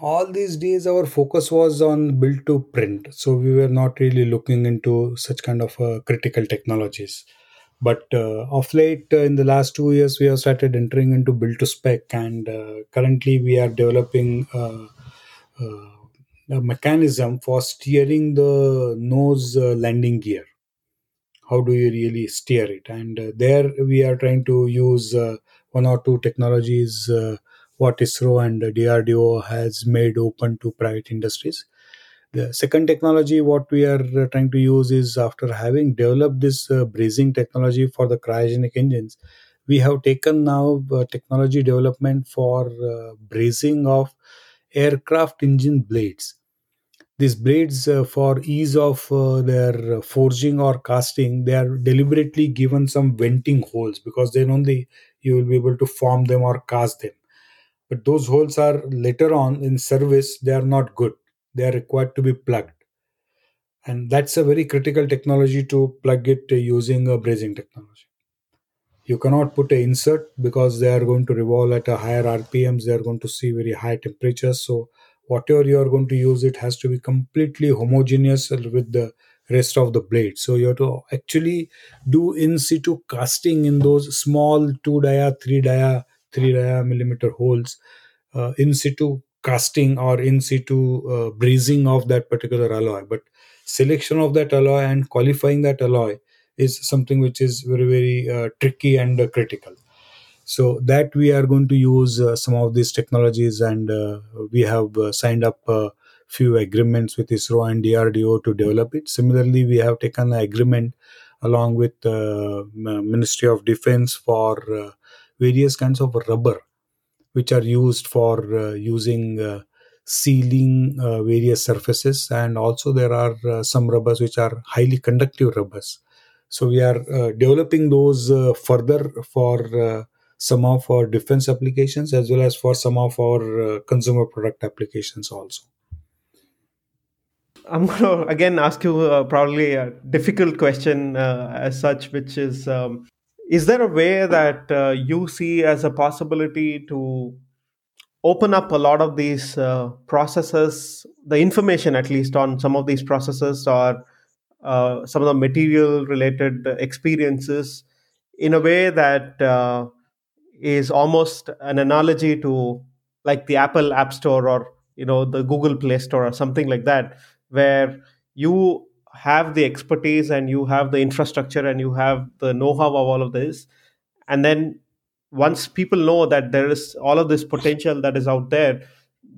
all these days our focus was on build to print so we were not really looking into such kind of uh, critical technologies but uh, of late, uh, in the last two years, we have started entering into build to spec, and uh, currently we are developing uh, a mechanism for steering the nose landing gear. How do you really steer it? And there we are trying to use one or two technologies what ISRO and DRDO has made open to private industries the second technology what we are uh, trying to use is after having developed this uh, brazing technology for the cryogenic engines, we have taken now uh, technology development for uh, brazing of aircraft engine blades. These blades, uh, for ease of uh, their forging or casting, they are deliberately given some venting holes because then only you will be able to form them or cast them. But those holes are later on in service, they are not good. They are required to be plugged. And that's a very critical technology to plug it uh, using a brazing technology. You cannot put an insert because they are going to revolve at a higher rpms they are going to see very high temperatures so whatever you are going to use it has to be completely homogeneous with the rest of the blade. So you have to actually do in situ casting in those small 2 dia 3 dia 3 dia millimeter holes uh, in situ casting or in situ uh, brazing of that particular alloy. But selection of that alloy and qualifying that alloy is something which is very very uh, tricky and uh, critical. So that we are going to use uh, some of these technologies and uh, we have signed up few agreements with isro and drdo to develop it. Similarly we have taken an agreement along with the ministry of defense for various kinds of rubber which are used for uh, using uh, sealing uh, various surfaces. And also there are uh, some rubbers which are highly conductive rubbers. So we are uh, developing those uh, further for uh, some of our defense applications as well as for some of our uh, consumer product applications also i'm going to again ask you probably a difficult question as such which is um, is there a way that you see as a possibility to open up a lot of these uh, processes, the information at least on some of these processes or uh, some of the material related experiences in a way that uh, is almost an analogy to like the Apple App Store or you know the Google Play Store or something like that, where you have the expertise and you have the infrastructure and you have the know-how of all of this, and then once people know that there is all of this potential that is out there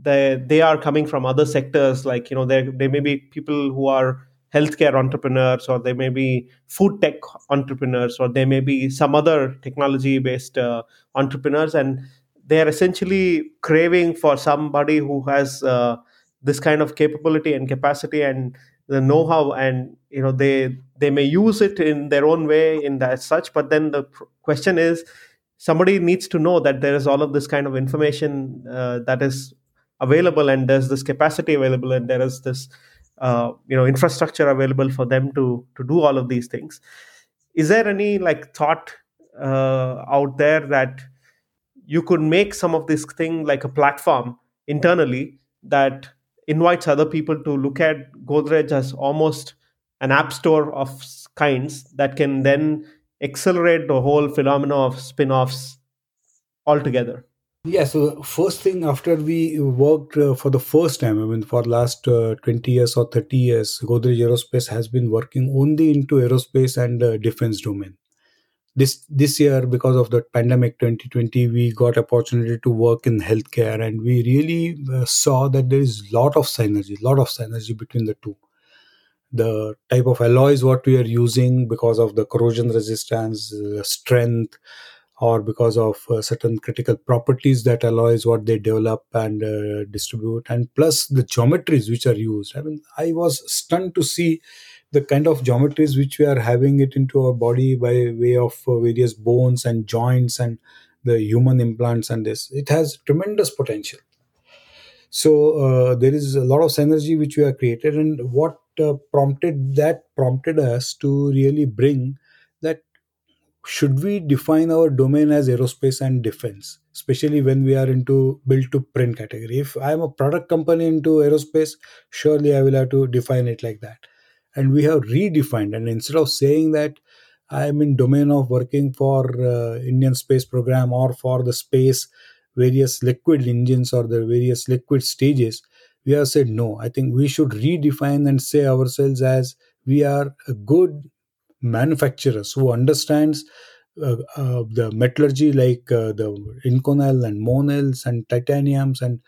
they they are coming from other sectors like you know there there may be people who are healthcare entrepreneurs or they may be food tech entrepreneurs or they may be some other technology based uh, entrepreneurs. And they are essentially craving for somebody who has uh, this kind of capability and capacity and the know-how and you know they they may use it in their own way in that such but then the question is somebody needs to know that there is all of this kind of information uh, that is available and there's this capacity available and there is this uh, you know infrastructure available for them to to do all of these things. Is there any like thought uh, out there that you could make some of this thing like a platform internally that invites other people to look at godrej as almost an app store of kinds that can then accelerate the whole phenomena of spin-offs altogether. Yeah so first thing after we worked uh, for the first time i mean for last uh, 20 years or 30 years godrej aerospace has been working only into aerospace and uh, defense domain this this year because of the pandemic 2020 we got opportunity to work in healthcare and we really uh, saw that there is lot of synergy lot of synergy between the two. The type of alloys what we are using because of the corrosion resistance uh, strength or because of uh, certain critical properties that alloys what they develop and uh, distribute and plus the geometries which are used. I mean i was stunned to see the kind of geometries which we are having it into our body by way of uh, various bones and joints and the human implants and this it has tremendous potential. So uh, there is a lot of synergy which we have created and what uh, prompted that prompted us to really bring that should we define our domain as aerospace and defense especially when we are into build to print category. If i am a product company into aerospace surely i will have to define it like that and we have redefined and instead of saying that i am in domain of working for uh, indian space program or for the space various liquid engines or the various liquid stages, we have said no. I think we should redefine and say ourselves as we are a good manufacturers who understands uh, uh, the metallurgy like uh, the Inconel and Monels and titaniums and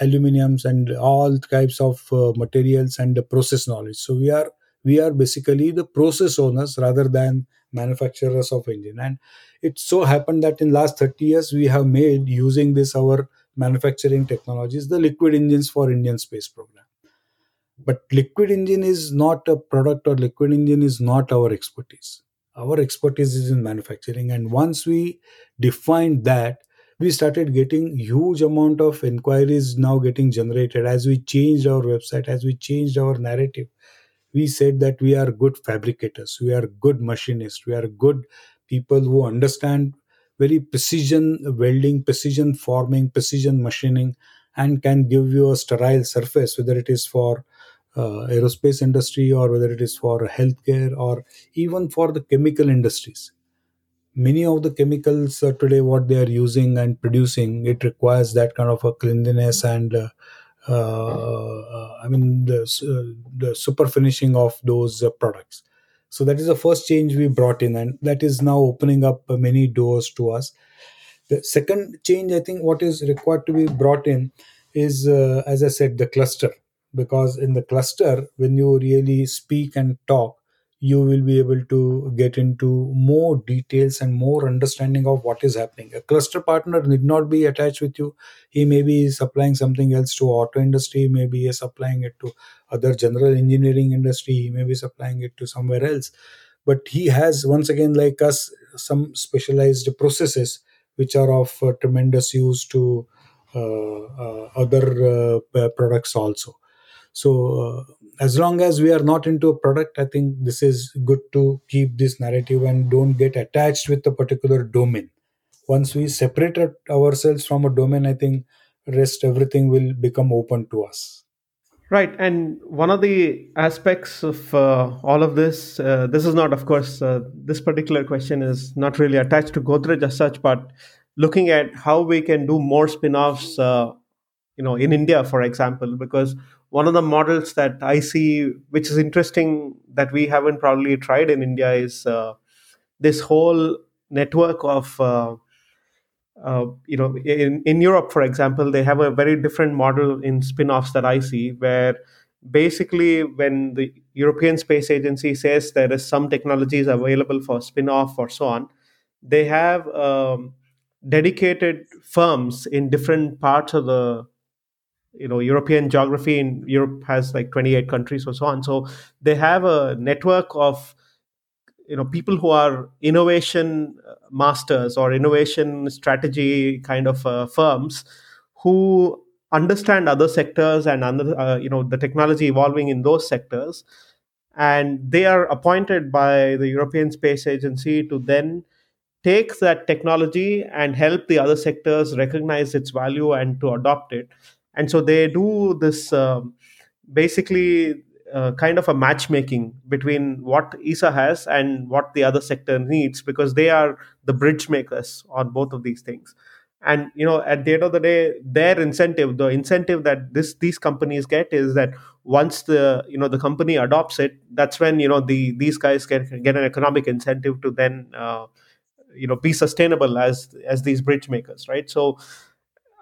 aluminiums and all types of uh, materials and the process knowledge. So we are we are basically the process owners rather than manufacturers of engine. And it so happened that in last 30 years we have made using this our manufacturing technologies the liquid engines for indian space program. But liquid engine is not a product or liquid engine is not our expertise. Our expertise is in manufacturing. And once we defined that we started getting huge amount of inquiries now getting generated. As we changed our website as we changed our narrative we said that we are good fabricators. We are good machinists. We are good people who understand very precision welding precision forming precision machining and can give you a sterile surface whether it is for uh, aerospace industry or whether it is for healthcare or even for the chemical industries many of the chemicals uh, today what they are using and producing it requires that kind of a cleanliness and uh, uh, I mean the uh, the super finishing of those uh, products. So that is the first change we brought in, and that is now opening up many doors to us. The second change, I think, what is required to be brought in is, uh, as I said, the cluster. Because in the cluster, when you really speak and talk, you will be able to get into more details and more understanding of what is happening. A cluster partner need not be attached with you. He may be supplying something else to auto industry maybe he is supplying it to other general engineering industry he may be supplying it to somewhere else. But he has once again like us some specialized processes which are of uh, tremendous use to uh, uh, other uh, products also. So uh, as long as we are not into a product i think this is good to keep this narrative and don't get attached with a particular domain. Once we separate ourselves from a domain i think rest everything will become open to us. Right, and one of the aspects of uh, all of this, uh, this is not, of course, uh, this particular question is not really attached to Godrej as such, but looking at how we can do more spin-offs, uh, you know, in India, for example, because one of the models that I see, which is interesting that we haven't probably tried in India, is uh, this whole network of uh, uh, you know, in, in Europe, for example, they have a very different model in spin offs that I see, where basically when the European Space Agency says there is some technologies available for spin off or so on, they have um, dedicated firms in different parts of the you know european geography in europe has like 28 countries or so on. So they have a network of you know people who are innovation uh, masters or innovation strategy kind of uh, firms who understand other sectors and under, uh, you know the technology evolving in those sectors. And they are appointed by the european space agency to then take that technology and help the other sectors recognize its value and to adopt it and so they do this um, basically uh, kind of a matchmaking between what ESA has and what the other sector needs because they are the bridge makers on both of these things. And you know, at the end of the day, their incentive, the incentive that this these companies get is that once the you know the company adopts it, that's when you know the these guys can get an economic incentive to then uh, you know be sustainable as as these bridge makers, right? So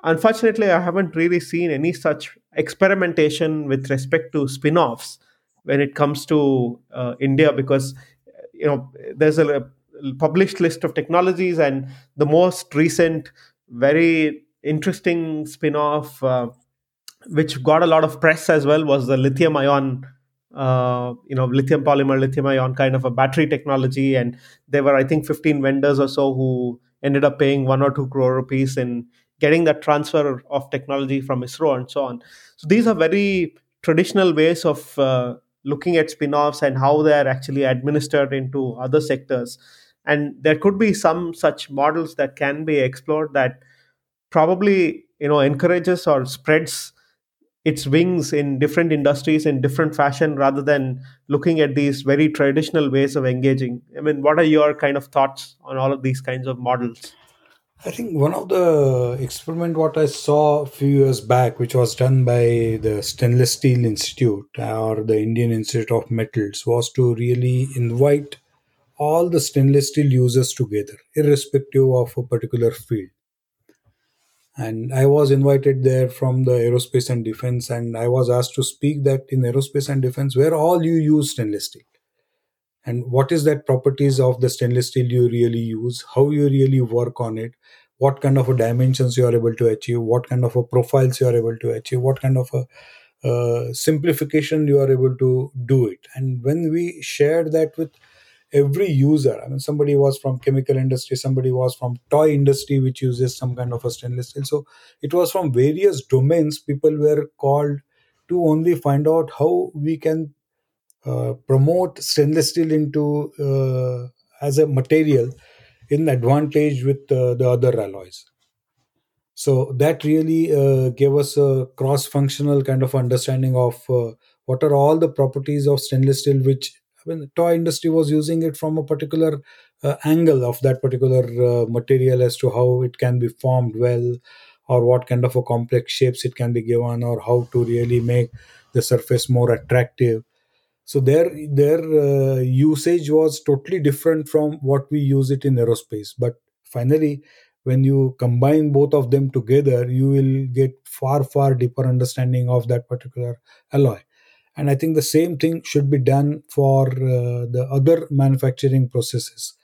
unfortunately, I haven't really seen any such experimentation with respect to spin-offs when it comes to uh, India because you know there's a, a published list of technologies and the most recent very interesting spin-off uh, which got a lot of press as well was the lithium ion uh, you know lithium polymer lithium ion kind of a battery technology. And there were i think 15 vendors or so who ended up paying 1 or 2 crore rupees in getting that transfer of technology from ISRO and so on. So these are very traditional ways of uh, looking at spin-offs and how they are actually administered into other sectors. And there could be some such models that can be explored that probably you know encourages or spreads its wings in different industries in different fashion rather than looking at these very traditional ways of engaging i mean what are your kind of thoughts on all of these kinds of models I think one of the experiment what I saw a few years back, which was done by the Stainless Steel Institute or the Indian Institute of Metals, was to really invite all the stainless steel users together, irrespective of a particular field. And I was invited there from the aerospace and defense, and I was asked to speak that in aerospace and defense, where all you use stainless steel and what is that properties of the stainless steel you really use? How you really work on it? What kind of dimensions you are able to achieve? What kind of profiles you are able to achieve? What kind of a uh, simplification you are able to do it? And when we shared that with every user i mean somebody was from chemical industry somebody was from toy industry which uses some kind of a stainless steel. So it was from various domains. People were called to only find out how we can promote stainless steel into uh, as a material in advantage with uh, the other alloys. So that really uh, gave us a cross functional kind of understanding of uh, what are all the properties of stainless steel which I mean, the toy industry was using it from a particular angle of that particular material as to how it can be formed well or what kind of a complex shapes it can be given or how to really make the surface more attractive so their their uh, usage was totally different from what we use it in aerospace. But finally when you combine both of them together you will get far far deeper understanding of that particular alloy. And i think the same thing should be done for uh, the other manufacturing processes.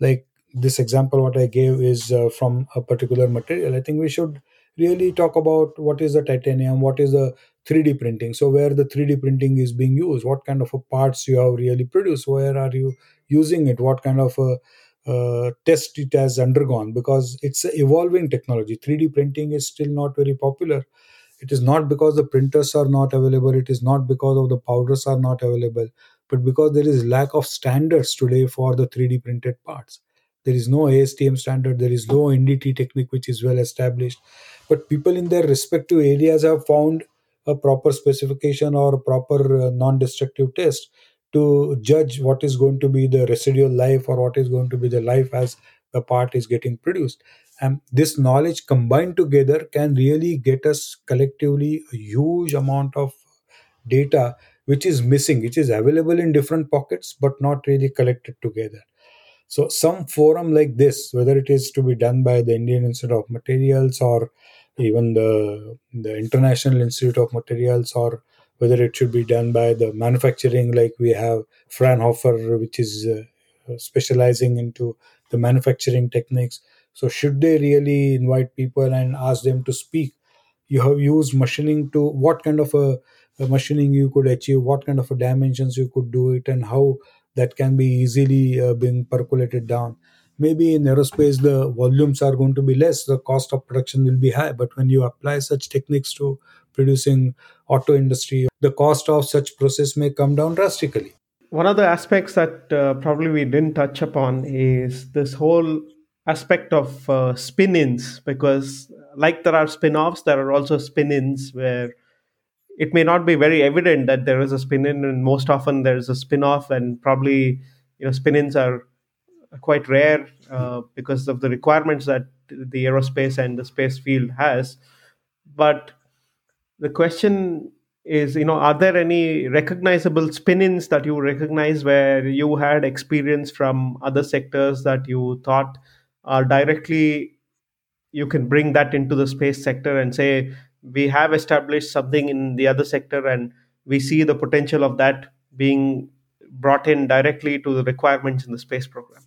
Like this example what i gave is uh, from a particular material. I think we should really talk about what is the titanium what is the 3d printing. So where the 3d printing is being used what kind of parts you have really produced where are you using it what kind of a uh, test it has undergone because it's evolving technology. 3d printing is still not very popular. It is not because the printers are not available it is not because of the powders are not available but because there is lack of standards today for the 3d printed parts there is no astm standard there is no ndt technique which is well established. But people in their respective areas have found a proper specification or a proper uh, non-destructive test to judge what is going to be the residual life or what is going to be the life as the part is getting produced. And this knowledge combined together can really get us collectively a huge amount of data which is missing which is available in different pockets but not really collected together so some forum like this whether it is to be done by the indian institute of materials or even the the international institute of materials or whether it should be done by the manufacturing like we have fraunhofer which is uh, specializing into the manufacturing techniques. So should they really invite people and ask them to speak? You have used machining to what kind of a, a machining you could achieve? What kind of dimensions you could do it? And how that can be easily uh, being percolated down. Maybe in aerospace the volumes are going to be less the cost of production will be high but when you apply such techniques to producing auto industry the cost of such process may come down drastically. One of the aspects that uh, probably we didn't touch upon is this whole aspect of uh, spin-ins because like there are spin-offs there are also spin-ins where it may not be very evident that there is a spin-in and most often there's a spin-off and probably you know spin-ins are quite rare uh, because of the requirements that the aerospace and the space field has. But the question is you know are there any recognizable spin-ins that you recognize where you had experience from other sectors that you thought are directly you can bring that into the space sector and say we have established something in the other sector and we see the potential of that being brought in directly to the requirements in the space program.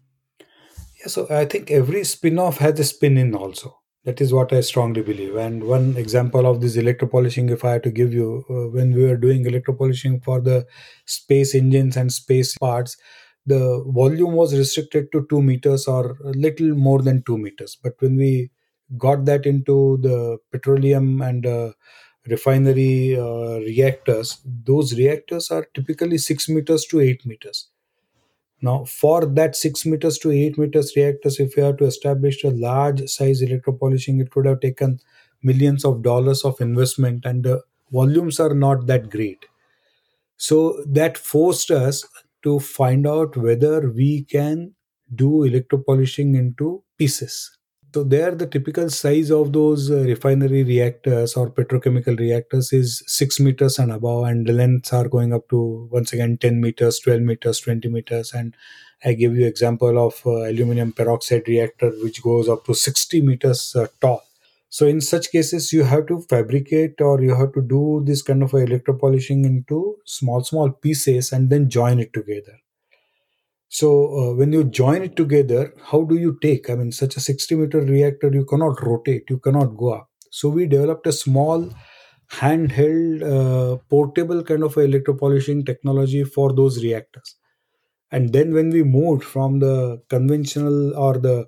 Yeah so i think every spin-off has a spin-in also. That is what i strongly believe. And one example of this electropolishing if i had to give you uh, when we were doing electropolishing for the space engines and space parts the volume was restricted to 2 meters or a little more than 2 meters. But when we got that into the petroleum and uh, refinery uh, reactors those reactors are typically 6 meters to 8 meters now for that 6 meters to 8 meters reactors if you have to establish a large size electropolishing it would have taken millions of dollars of investment and the volumes are not that great so that forced us to find out whether we can do electropolishing into pieces. So there, the typical size of those uh, refinery reactors or petrochemical reactors is six meters and above, and the lengths are going up to once again 10 meters, 12 meters, 20 meters. And I give you example of uh, aluminum peroxide reactor, which goes up to 60 meters uh, tall. So in such cases, you have to fabricate or you have to do this kind of electropolishing into small, small pieces and then join it together. So uh, when you join it together, how do you take? I mean, such a 60 meter reactor, you cannot rotate, you cannot go up. So we developed a small handheld uh, portable kind of electropolishing technology for those reactors and then when we moved from the conventional or the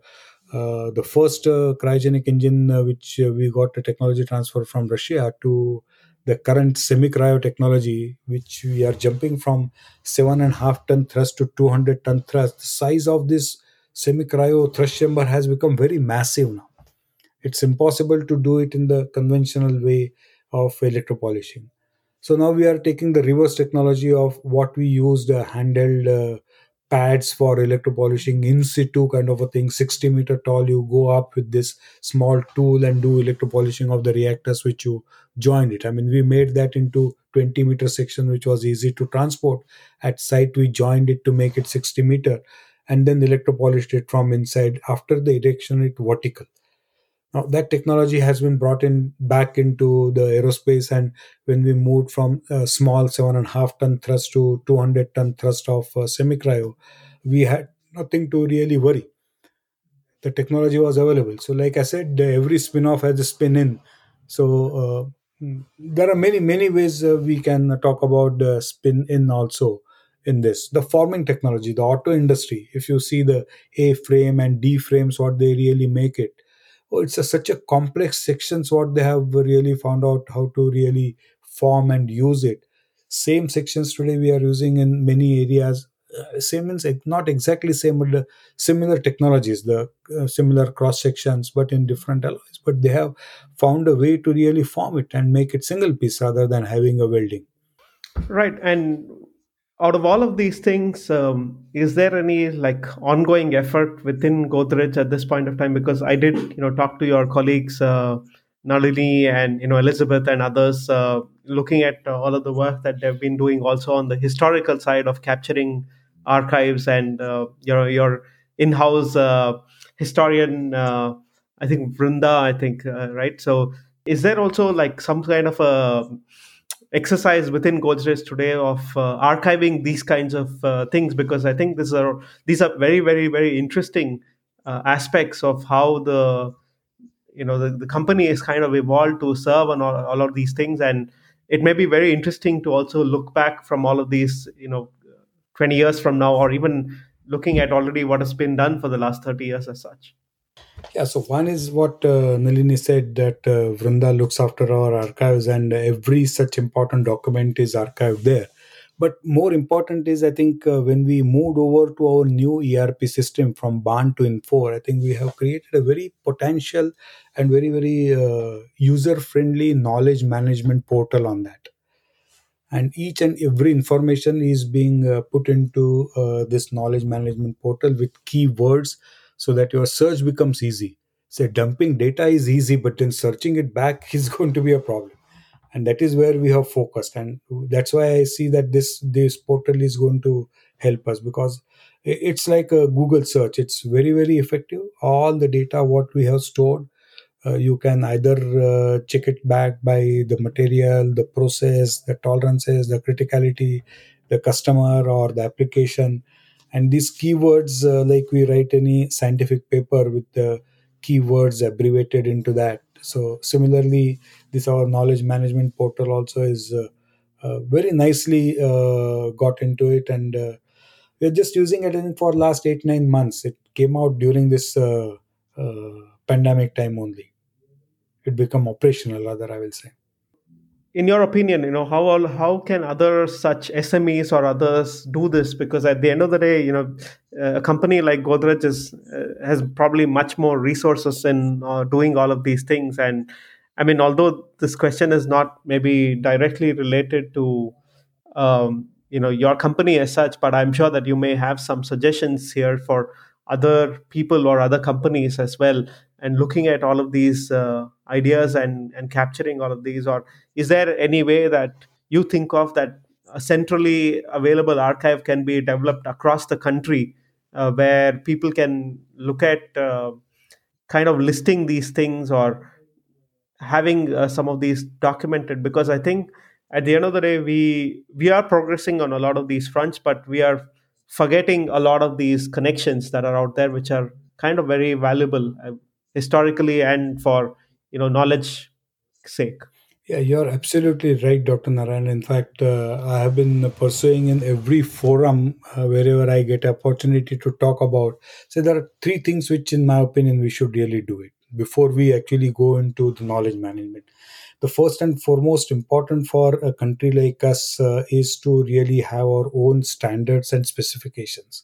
uh, the first uh, cryogenic engine uh, which uh, we got a technology transfer from Russia to the current semi cryo technology, which we are jumping from seven and a half ton thrust to 200 ton thrust. The size of this semi cryo thrust chamber has become very massive now. It's impossible to do it in the conventional way of electropolishing. So now we are taking the reverse technology of what we used a handheld uh, pads for electropolishing in situ kind of a thing. 60 meter tall you go up with this small tool and do electropolishing of the reactors which you joined it. I mean we made that into 20 meter section which was easy to transport. At site we joined it to make it 60 meter and then electropolished it from inside. After the erection it vertical now that technology has been brought in back into the aerospace, and when we moved from a small seven and a half ton thrust to 200 ton thrust of uh, semi cryo, we had nothing to really worry. The technology was available. So, like I said, every spin off has a spin in. So, uh, there are many many ways uh, we can talk about the spin in also in this the forming technology the auto industry if you see the a frame and d frames what they really make it oh, it's a, such a complex sections what they have really found out how to really form and use it. Same sections today we are using in many areas. Uh, same means not exactly same but similar technologies the uh, similar cross sections but in different alloys but they have found a way to really form it and make it single piece rather than having a welding. Right and out of all of these things, um, is there any like ongoing effort within Godrej at this point of time? Because I did, you know, talk to your colleagues, uh, Nalini and you know Elizabeth and others, uh, looking at uh, all of the work that they've been doing also on the historical side of capturing archives and uh, you know your in-house uh, historian, uh, I think Vrinda, I think right. So is there also like some kind of a exercise within Godrej today of uh, archiving these kinds of uh, things because I think these are these are very very very interesting uh, aspects of how the you know the, the company is kind of evolved to serve on all, all of these things. And it may be very interesting to also look back from all of these you know 20 years from now or even looking at already what has been done for the last 30 years as such yeah, so one is what uh, Nalini said that uh, Vrinda looks after our archives and every such important document is archived there. But more important is, I think, uh, when we moved over to our new ERP system from Baan to Infor, I think we have created a very potential and very, very uh, user friendly knowledge management portal on that. And each and every information is being uh, put into uh, this knowledge management portal with keywords so that your search becomes easy. Say dumping data is easy, but then searching it back is going to be a problem. And that is where we have focused. And that's why I see that this this portal is going to help us because it's like a Google search. It's very, very effective. All the data what we have stored, uh, you can either uh, check it back by the material, the process, the tolerances, the criticality, the customer or the application and these keywords uh, like we write any scientific paper with the keywords abbreviated into that. So similarly this our knowledge management portal also is uh, uh, very nicely uh, got into it. And uh, we're just using it for last 8 9 months. It came out during this uh, pandemic time only. It become operational rather i will say in your opinion you know how how can other such smes or others do this? Because at the end of the day you know a company like godrej is uh, has probably much more resources in uh, doing all of these things. And i mean although this question is not maybe directly related to um, you know your company as such but i'm sure that you may have some suggestions here for other people or other companies as well and looking at all of these uh, ideas and and capturing all of these or is there any way that you think of that a centrally available archive can be developed across the country uh, where people can look at uh, kind of listing these things or having uh, some of these documented? Because i think at the end of the day we we are progressing on a lot of these fronts but we are forgetting a lot of these connections that are out there which are kind of very valuable historically and for you know knowledge sake yeah, you're absolutely right, Dr. Narayan. In fact, uh, I have been pursuing in every forum uh, wherever I get opportunity to talk about. So there are three things which, in my opinion, we should really do it before we actually go into the knowledge management. The first and foremost important for a country like us uh, is to really have our own standards and specifications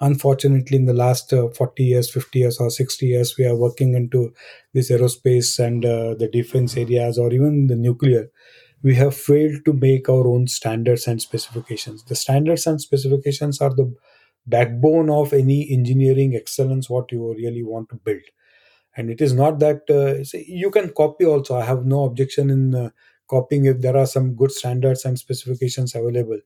unfortunately in the last uh, 40 years 50 years or 60 years we are working into this aerospace and uh, the defense areas or even the nuclear. We have failed to make our own standards and specifications. The standards and specifications are the backbone of any engineering excellence what you really want to build. And it is not that uh, you can copy also. I have no objection in uh, copying if there are some good standards and specifications available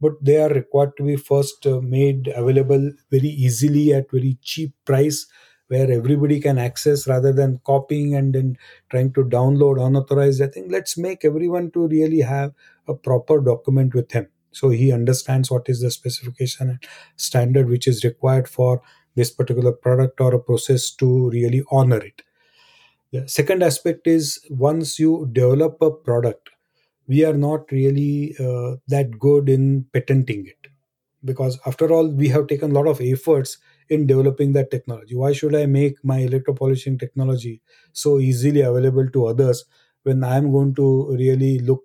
but they are required to be first uh, made available very easily at very cheap price where everybody can access rather than copying and then trying to download unauthorized. I think let's make everyone to really have a proper document with him. So he understands what is the specification and standard which is required for this particular product or a process to really honor it. The second aspect is once you develop a product we are not really uh, that good in patenting it. Because after all we have taken a lot of efforts in developing that technology. Why should i make my electropolishing technology so easily available to others when i am going to really look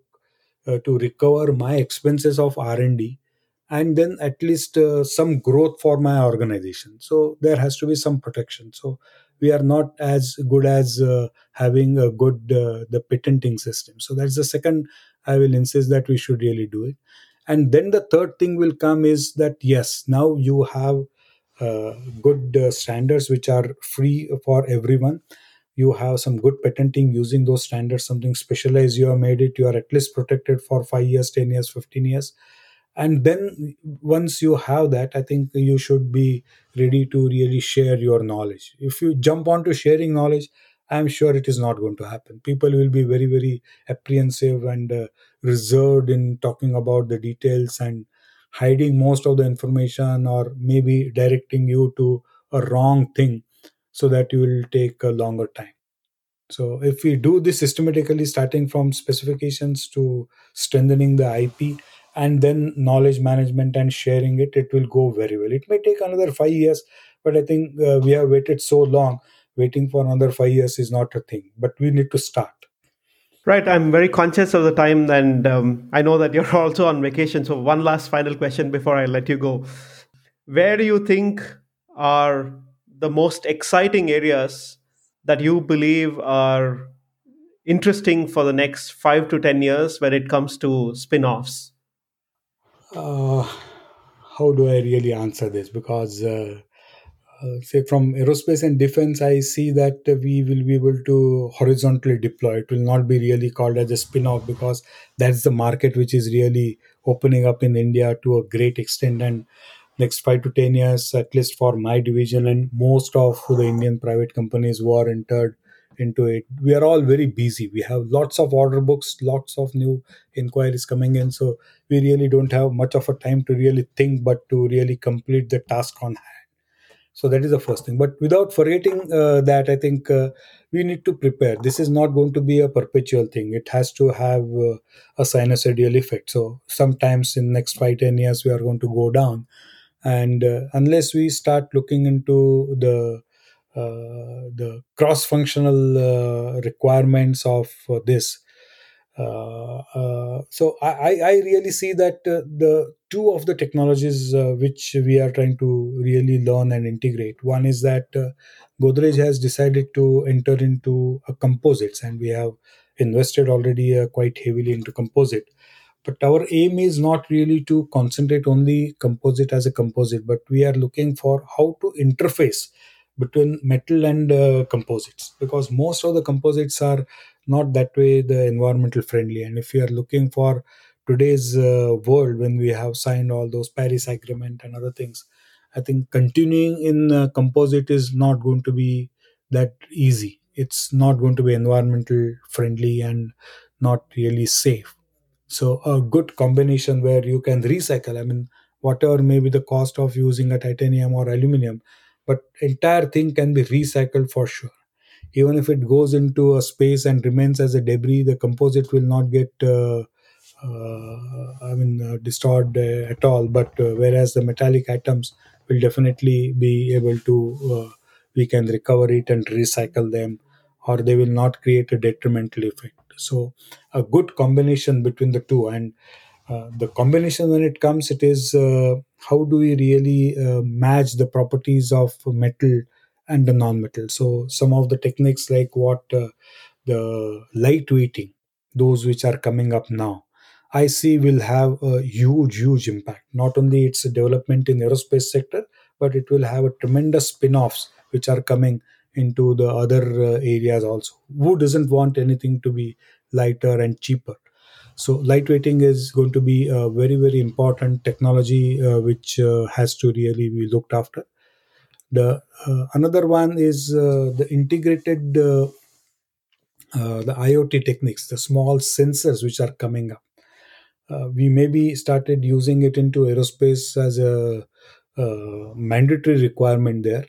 uh, to recover my expenses of r&d and then at least uh, some growth for my organization? So there has to be some protection. So we are not as good as uh, having a good uh, the patenting system. So that's the second i will insist that we should really do it. And then the third thing will come is that yes now you have uh, good uh, standards which are free for everyone. You have some good patenting using those standards something specialized. You have made it. You are at least protected for 5 years 10 years 15 years. And then once you have that i think you should be ready to really share your knowledge. If you jump on to sharing knowledge i'm sure it is not going to happen. People will be very very apprehensive and uh, reserved in talking about the details and hiding most of the information or maybe directing you to a wrong thing so that you will take a longer time. So if we do this systematically starting from specifications to strengthening the ip and then knowledge management and sharing it it will go very well. It may take another 5 years but i think uh, we have waited so long waiting for another 5 years is not a thing but we need to start Right. I'm very conscious of the time, and um, I know that you're also on vacation. So, one last final question before I let you go. Where do you think are the most exciting areas that you believe are interesting for the next five to 10 years when it comes to spin offs? Uh, how do I really answer this? Because uh, Uh, say from aerospace and defense i see that we will be able to horizontally deploy. It will not be really called as a spin-off because that's the market which is really opening up in india to a great extent. And next 5 to 10 years at least for my division and most of the indian private companies who are entered into it we are all very busy. We have lots of order books lots of new inquiries coming in. So we really don't have much of a time to really think but to really complete the task on hand so that is the first thing. But without forgetting uh, that i think uh, we need to prepare. This is not going to be a perpetual thing. It has to have uh, a sinusoidal effect. So sometimes in next 5 10 years we are going to go down. And uh, unless we start looking into the uh, the cross functional uh, requirements of this Uh, uh, so I, I really see that uh, the two of the technologies uh, which we are trying to really learn and integrate. One is that godrej has decided to enter into composites and we have invested already quite heavily into composite. But our aim is not really to concentrate only composite as a composite but we are looking for how to interface between metal and uh, composites because most of the composites are not that way the environmental friendly. And if you are looking for today's uh, world when we have signed all those paris agreement and other things i think continuing in uh, composite is not going to be that easy. It's not going to be environmental friendly and not really safe. So a good combination where you can recycle i mean whatever may be the cost of using a titanium or aluminum but entire thing can be recycled for sure even if it goes into a space and remains as a debris the composite will not get uh, uh, i mean uh, destroyed uh, at all. But whereas the metallic atoms will definitely be able to we can recover it and recycle them or they will not create a detrimental effect. So a good combination between the two. And uh, the combination when it comes it is uh, how do we really uh, match the properties of metal and the non-metal. So some of the techniques like what uh, the lightweighting those which are coming up now i see will have a huge huge impact. Not only its a development in aerospace sector but it will have a tremendous spin-offs which are coming into the other uh, areas also. Who doesn't want anything to be lighter and cheaper? So lightweighting is going to be a very very important technology uh, which uh, has to really be looked after The uh, another one is uh, the integrated uh, the IoT techniques, the small sensors which are coming up. We maybe started using it into aerospace as a, mandatory requirement there.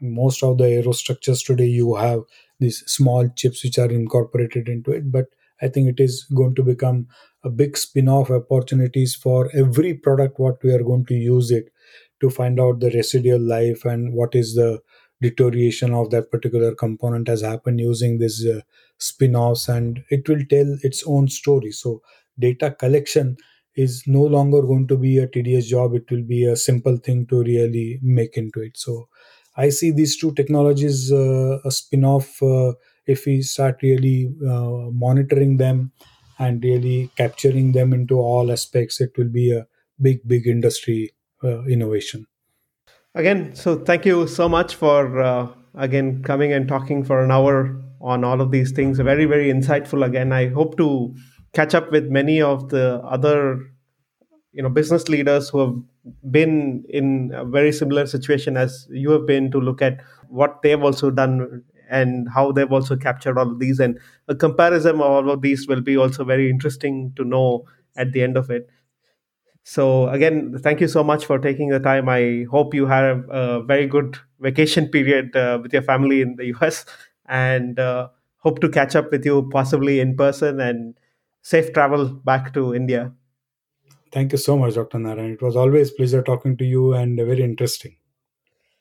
Most of the aerostructures today, you have these small chips which are incorporated into it, but I think it is going to become a big spin-off opportunities for every product what we are going to use it to find out the residual life and what is the deterioration of that particular component has happened using this uh, spin-offs and it will tell its own story. So data collection is no longer going to be a tedious job. It will be a simple thing to really make into it. So i see these two technologies uh, a spin-off uh, if we start really uh, monitoring them and really capturing them into all aspects it will be a big big industry uh, innovation. Again so thank you so much for uh, again coming and talking for an hour on all of these things. Very very insightful again. I hope to catch up with many of the other you know business leaders who have been in a very similar situation as you have been to look at what they've also done and how they've also captured all of these. And a comparison of all of these will be also very interesting to know at the end of it so again thank you so much for taking the time. I hope you have a very good vacation period uh, with your family in the us and uh, hope to catch up with you possibly in person and safe travel back to india. Thank you so much dr narayan. It was always pleasure talking to you and very interesting